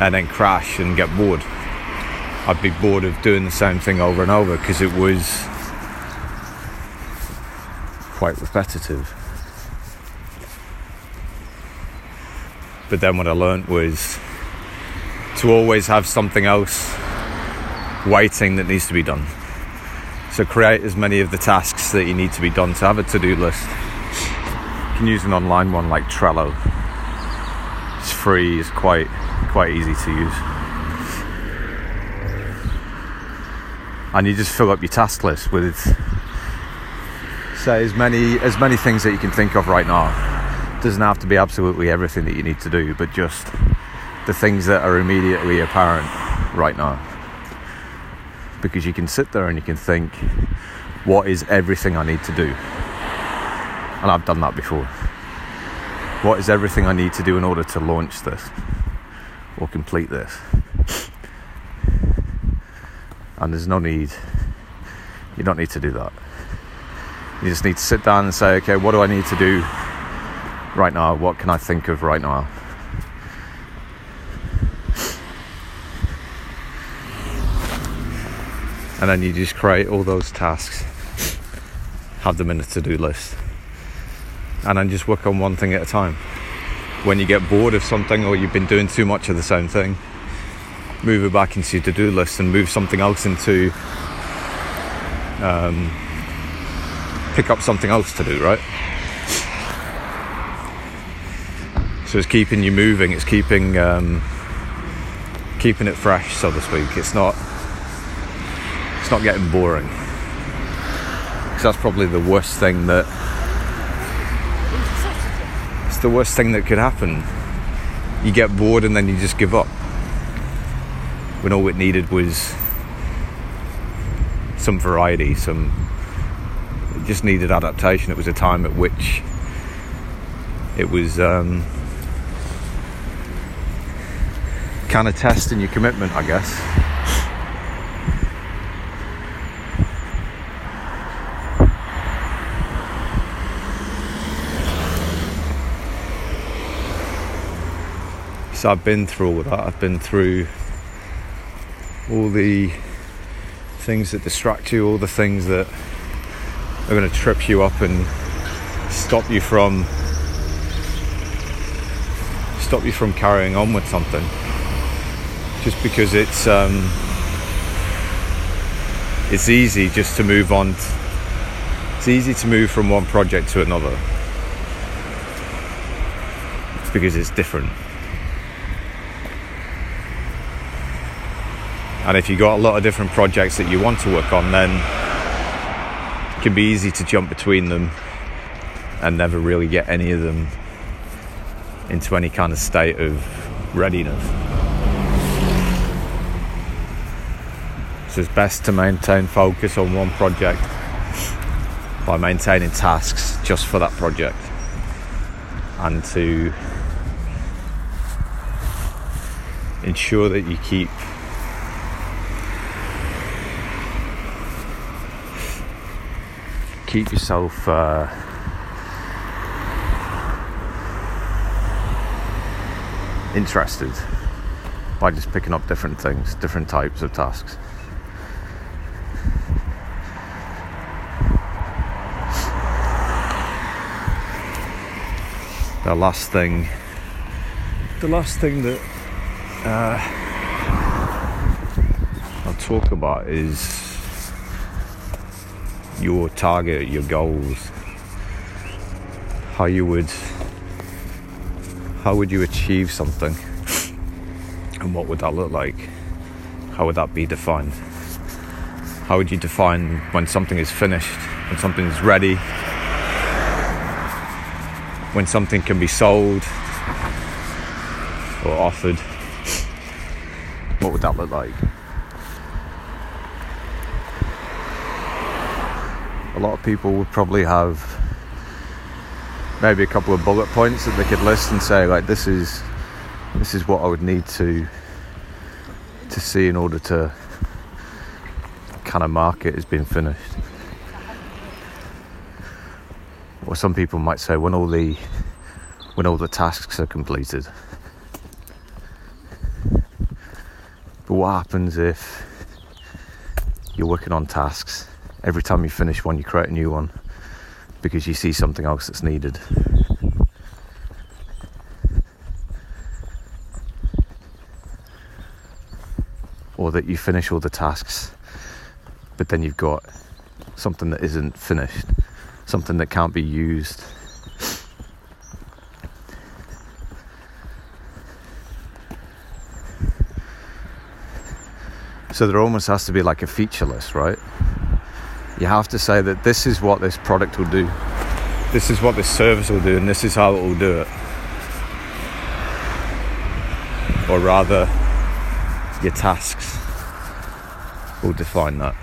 and then crash and get bored. I'd be bored of doing the same thing over and over because it was quite repetitive. But then what I learned was to always have something else waiting that needs to be done. So create as many of the tasks that you need to be done to have a to-do list. You can use an online one like Trello It's free It's quite quite easy to use. and you just fill up your task list with say as many as many things that you can think of right now. Doesn't have to be absolutely everything that you need to do, but just the things that are immediately apparent right now. Because you can sit there and you can think, what is everything I need to do? And I've done that before. What is everything I need to do in order to launch this or complete this? And there's no need, you don't need to do that. You just need to sit down and say, okay, what do I need to do right now? What can I think of right now? And then you just create all those tasks, have them in a to do list, and then just work on one thing at a time. When you get bored of something or you've been doing too much of the same thing, move it back into your to do list and move something else into. Um, pick up something else to do, right? So it's keeping you moving. It's keeping um, keeping it fresh, so to speak. It's not it's not getting boring. Because that's probably the worst thing that it's the worst thing that could happen. You get bored and then you just give up. When all it needed was some variety, some it just needed adaptation. It was a time at which it was um, kind of testing your commitment, I guess. So I've been through all that. I've been through all the things that distract you, all the things that are going to trip you up and stop you from stop you from carrying on with something just because it's um, it's easy just to move on it's easy to move from one project to another it's because it's different and if you've got a lot of different projects that you want to work on then it can be easy to jump between them and never really get any of them into any kind of state of readiness. So it's best to maintain focus on one project by maintaining tasks just for that project and to ensure that you keep keep yourself uh, interested by just picking up different things, different types of tasks. The last thing, the last thing that uh, I'll talk about is your target, your goals, how you would how would you achieve something and what would that look like? How would that be defined? How would you define when something is finished, when something is ready, when something can be sold or offered? What would that look like? a lot of people would probably have maybe a couple of bullet points that they could list and say like this is this is what I would need to to see in order to kind of mark it as being finished. Or some people might say when all the when all the tasks are completed. But what happens if you're working on tasks every time you finish one, you create a new one because you see something else that's needed. Or that you finish all the tasks, but then you've got something that isn't finished, something that can't be used. So there almost has to be like a feature list, right? You have to say that this is what this product will do, this is what this service will do, and this is how it will do it. Or rather, your tasks will define that.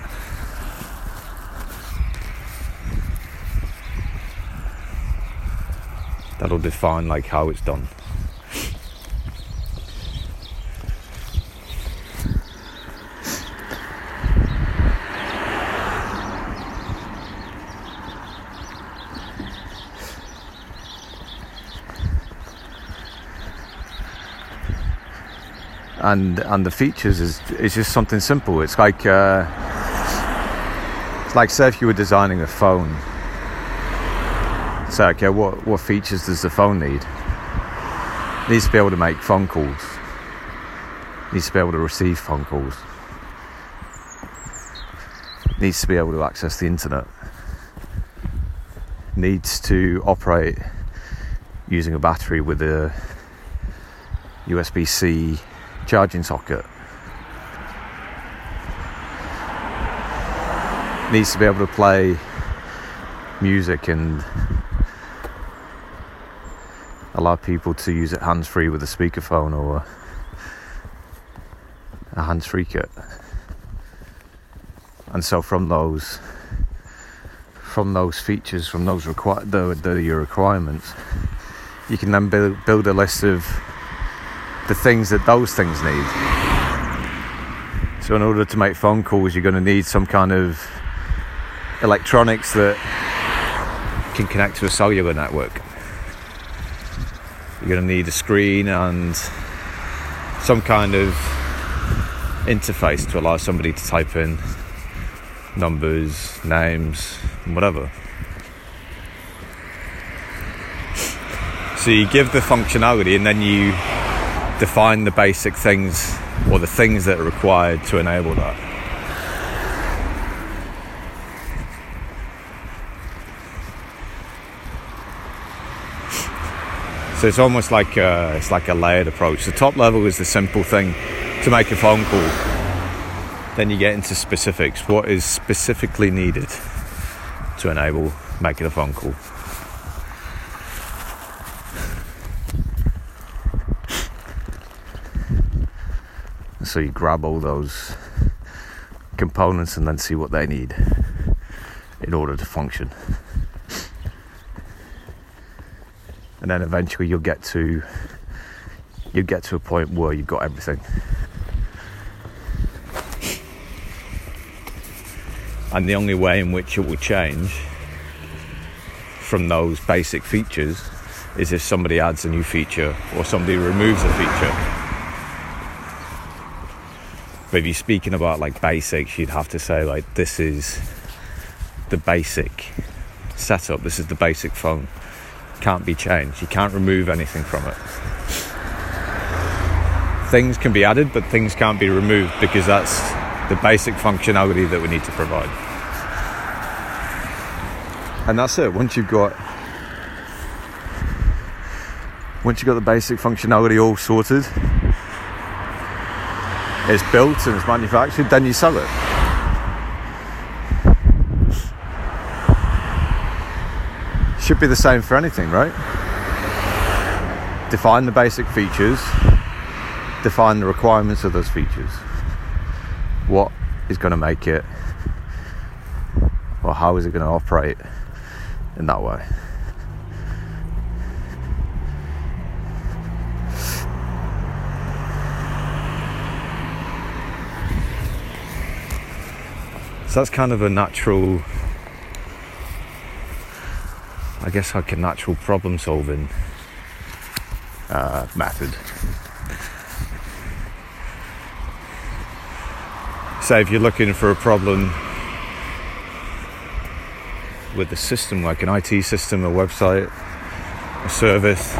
That'll define like how it's done. and and the features is is just something simple. It's like uh, it's like say if you were designing a phone. Okay, what what features does the phone need? It needs to be able to make phone calls. It needs to be able to receive phone calls. It needs to be able to access the internet. Needs to operate using a battery with a USB C charging socket. Needs to be able to play music and allow people to use it hands free with a speakerphone or a hands free kit. And so from those from those features, from those require the, the your requirements, you can then build build a list of the things that those things need. So, in order to make phone calls, you're going to need some kind of electronics that can connect to a cellular network. You're going to need a screen and some kind of interface to allow somebody to type in numbers, names, whatever. So you give the functionality and then you define the basic things or the things that are required to enable that. So it's almost like a, it's like a layered approach. The top level is the simple thing to make a phone call. Then you get into specifics. What is specifically needed to enable making a phone call? so you grab all those components and then see what they need in order to function. And then eventually you'll get to you get to a point where you've got everything. And the only way in which it will change from those basic features is if somebody adds a new feature or somebody removes a feature. But if you're speaking about like basics, you'd have to say like this is the basic setup. This is the basic phone. Can't be changed. You can't remove anything from it. Things can be added, but things can't be removed because that's the basic functionality that we need to provide. And that's it. Once you've got once you've got the basic functionality all sorted, it's built and it's manufactured, then you sell it. Should be the same for anything, right? Define the basic features, define the requirements of those features. What is going to make it, or how is it going to operate in that way? So that's kind of a natural, I guess, like a natural problem solving uh, method. Say if you're looking for a problem with a system like an IT system, a website, a service,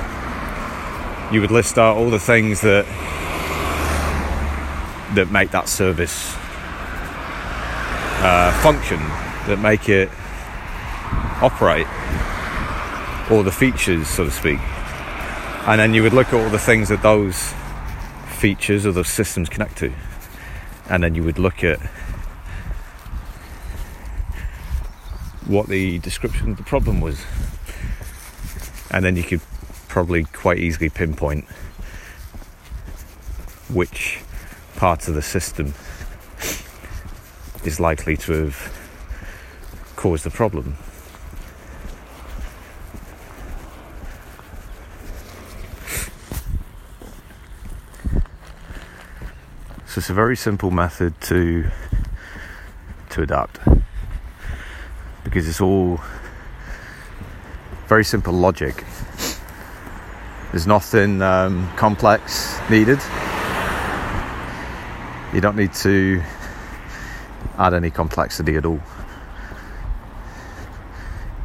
you would list out all the things that that make that service uh, function that make it operate, or the features, so to speak. And then you would look at all the things that those features or those systems connect to. and then you would look at what the description of the problem was, and then you could probably quite easily pinpoint which part of the system is likely to have caused the problem. It's a very simple method to to adapt because it's all very simple logic. There's nothing um, complex needed. You don't need to add any complexity at all.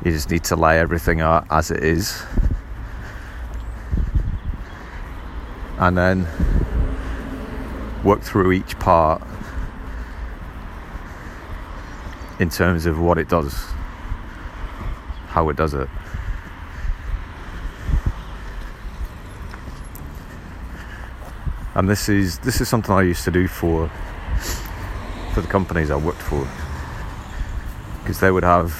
You just need to lay everything out as it is. And then work through each part in terms of what it does, how it does it. And this is this is something I used to do for for the companies I worked for because they would have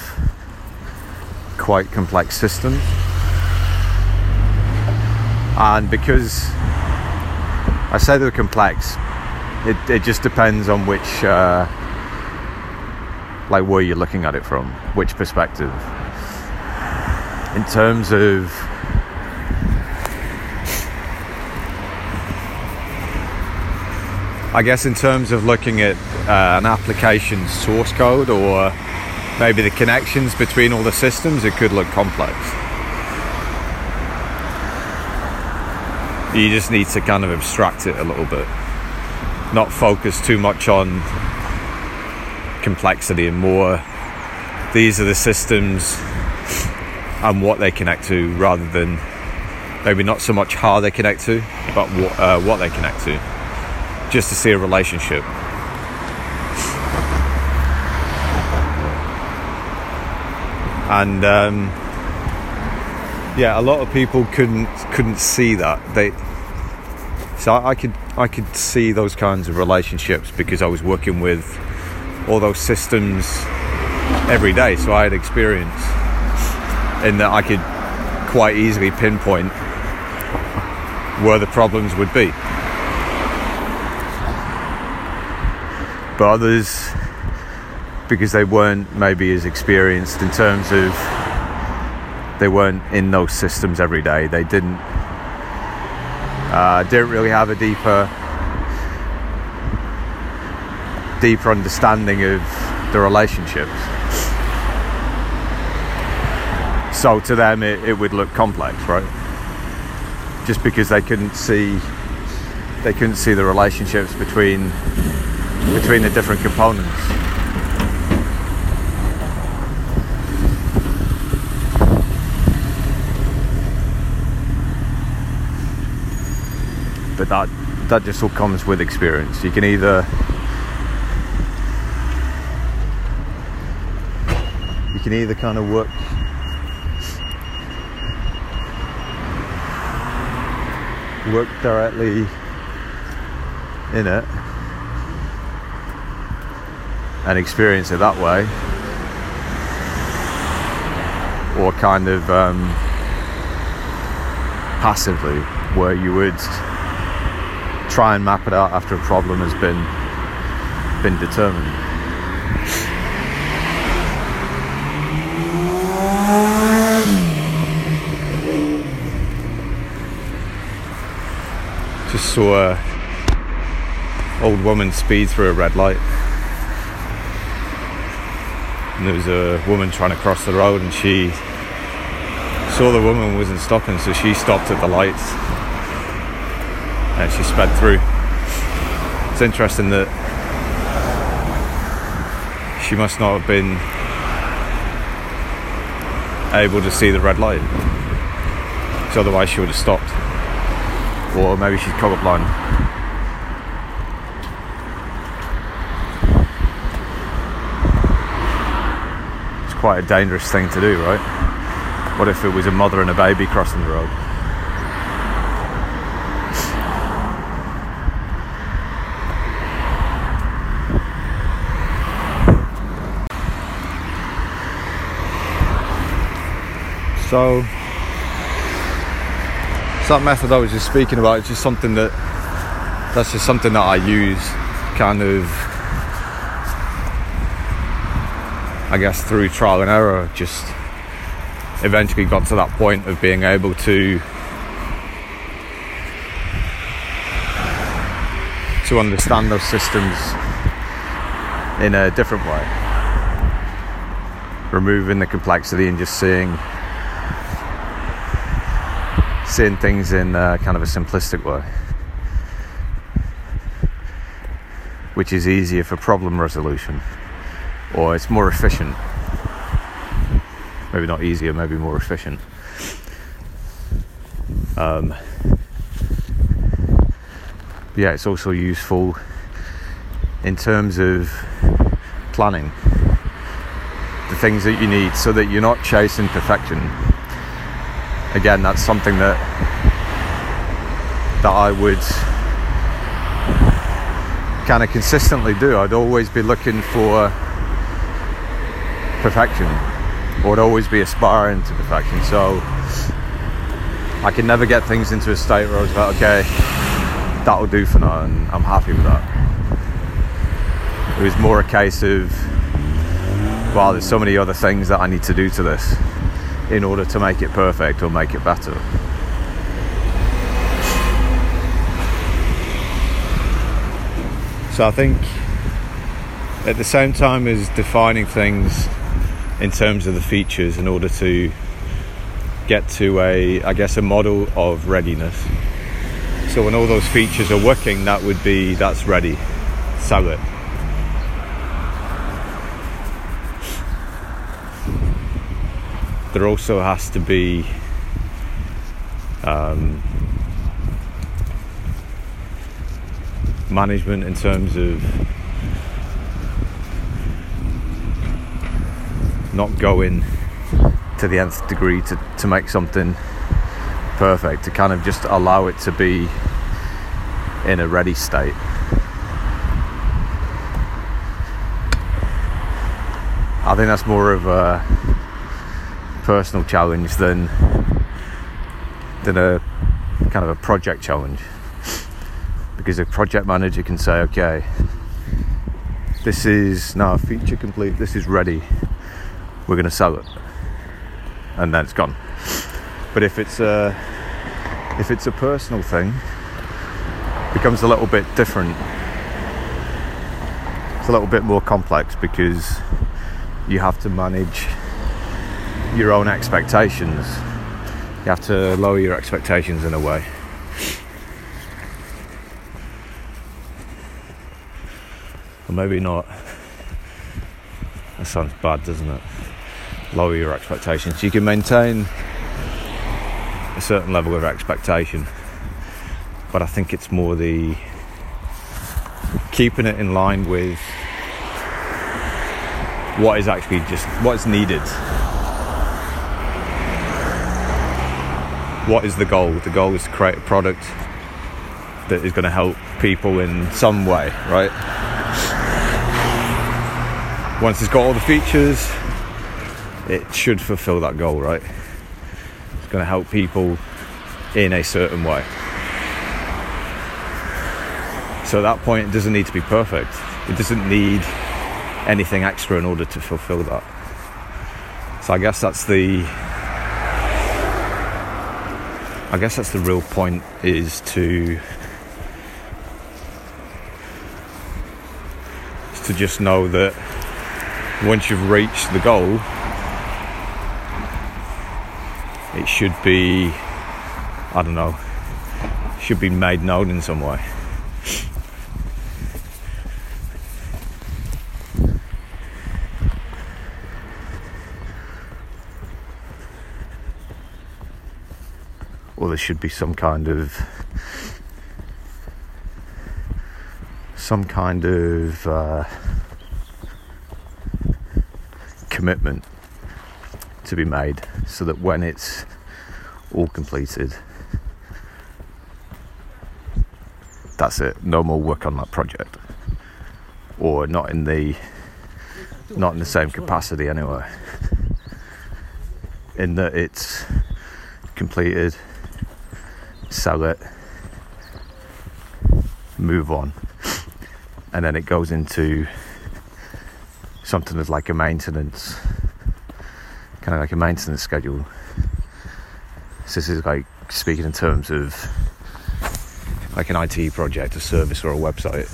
quite complex systems and because I say they're complex it, it just depends on which uh, like where you're looking at it from which perspective in terms of I guess in terms of looking at uh, an application source code or maybe the connections between all the systems, it could look complex. You just need to kind of abstract it a little bit, not focus too much on complexity and more. These are the systems and what they connect to, rather than maybe not so much how they connect to, but what, uh, what they connect to, just to see a relationship. and um, yeah, a lot of people couldn't couldn't see that. They so I, I could I could see those kinds of relationships because I was working with all those systems every day. So I had experience in that I could quite easily pinpoint where the problems would be. But others because they weren't maybe as experienced in terms of they weren't in those systems every day. They didn't uh, didn't really have a deeper deeper understanding of the relationships. So to them, it, it would look complex, right? Just because they couldn't see they couldn't see the relationships between between the different components. But that that just all comes with experience. You can either you can either kind of work work directly in it and experience it that way or kind of um, passively where you would try and map it out after a problem has been been determined. Just saw a old woman speed through a red light. And there was a woman trying to cross the road and she saw the woman wasn't stopping so she stopped at the lights she sped through. It's interesting that she must not have been able to see the red light, so otherwise she would have stopped. Or maybe she's colorblind. It's quite a dangerous thing to do, right? What if it was a mother and a baby crossing the road? So, that method I was just speaking about. Is just something that that's just something that I use kind of I guess through trial and error just eventually got to that point of being able to to understand those systems in a different way. Removing the complexity and just seeing seeing things in uh, kind of a simplistic way which is easier for problem resolution or it's more efficient. Maybe not easier maybe more efficient. Um, yeah it's also useful in terms of planning the things that you need so that you're not chasing perfection again that's something that that I would kind of consistently do. I'd always be looking for perfection. Or would always be aspiring to perfection. So I can never get things into a state where I was like okay that'll do for now and I'm happy with that. It was more a case of wow there's so many other things that I need to do to this in order to make it perfect or make it better. So I think at the same time as defining things in terms of the features in order to get to a I guess a model of readiness. So when all those features are working that would be that's ready. Sell it. There also has to be um, management in terms of not going to the nth degree to, to make something perfect, to kind of just allow it to be in a ready state. I think that's more of a personal challenge than than a kind of a project challenge. Because a project manager can say okay this is now feature complete this is ready. We're going to sell it. And then it's gone. But if it's a if it's a personal thing it becomes a little bit different. It's a little bit more complex because you have to manage your own expectations. You have to lower your expectations in a way. Or maybe not. That sounds bad, doesn't it? Lower your expectations. You can maintain a certain level of expectation, but I think it's more the keeping it in line with what is actually just what's needed what is the goal? The goal is to create a product that is going to help people in some way, right? Once it's got all the features, it should fulfill that goal, right? It's going to help people in a certain way. So at that point, it doesn't need to be perfect. It doesn't need anything extra in order to fulfill that. So I guess that's the I guess that's the real point is to to just know that once you've reached the goal it should be I don't know should be made known in some way there should be some kind of some kind of uh, commitment to be made so that when it's all completed that's it. No more work on that project. Or not in the not in the same capacity anyway. In that it's completed, sell it, move on, and then it goes into something that's like a maintenance, kind of like a maintenance schedule. So this is like speaking in terms of like an IT project, a service, or a website.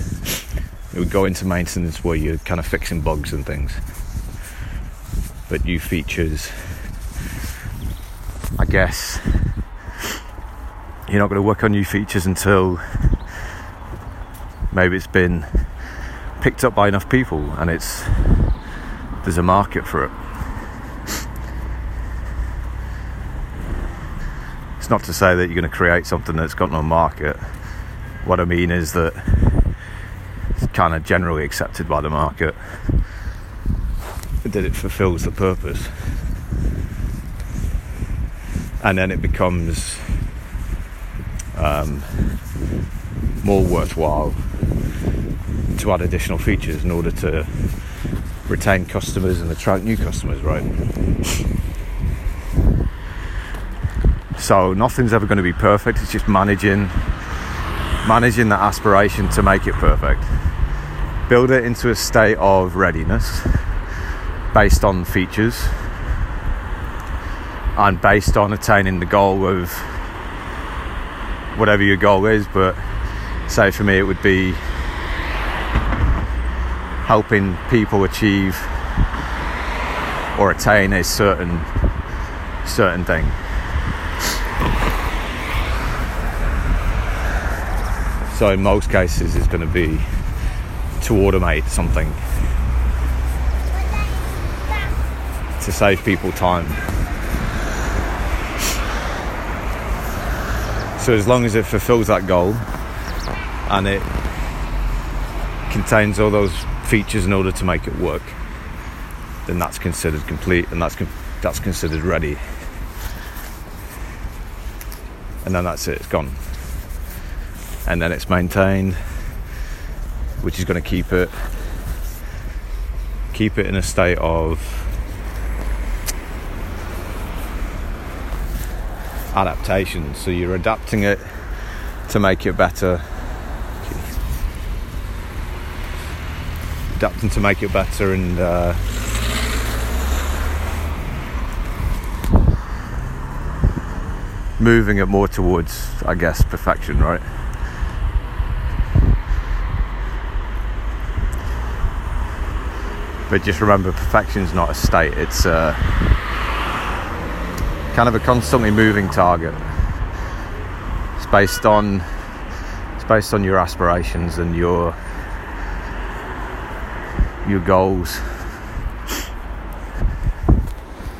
It would go into maintenance where you're kind of fixing bugs and things. But new features, I guess, you're not going to work on new features until maybe it's been picked up by enough people and it's there's a market for it. It's not to say that you're going to create something that's got no market. What I mean is that it's kind of generally accepted by the market, that it fulfills the purpose. And then it becomes um, more worthwhile to add additional features in order to retain customers and attract new customers, right? So nothing's ever going to be perfect. It's just managing managing that aspiration to make it perfect. Build it into a state of readiness based on features and based on attaining the goal of whatever your goal is. But say for me, it would be helping people achieve or attain a certain certain thing. So in most cases, it's going to be to automate something to save people time. So as long as it fulfills that goal and it contains all those features in order to make it work, then that's considered complete and that's that's considered ready. And then that's it, it's gone and then it's maintained which is going to keep it keep it in a state of adaptation so you're adapting it to make it better. Adapting to make it better and uh, moving it more towards i guess perfection right? But just remember perfection is not a state it's uh, kind of a constantly moving target. It's based on it's based on your aspirations and your your goals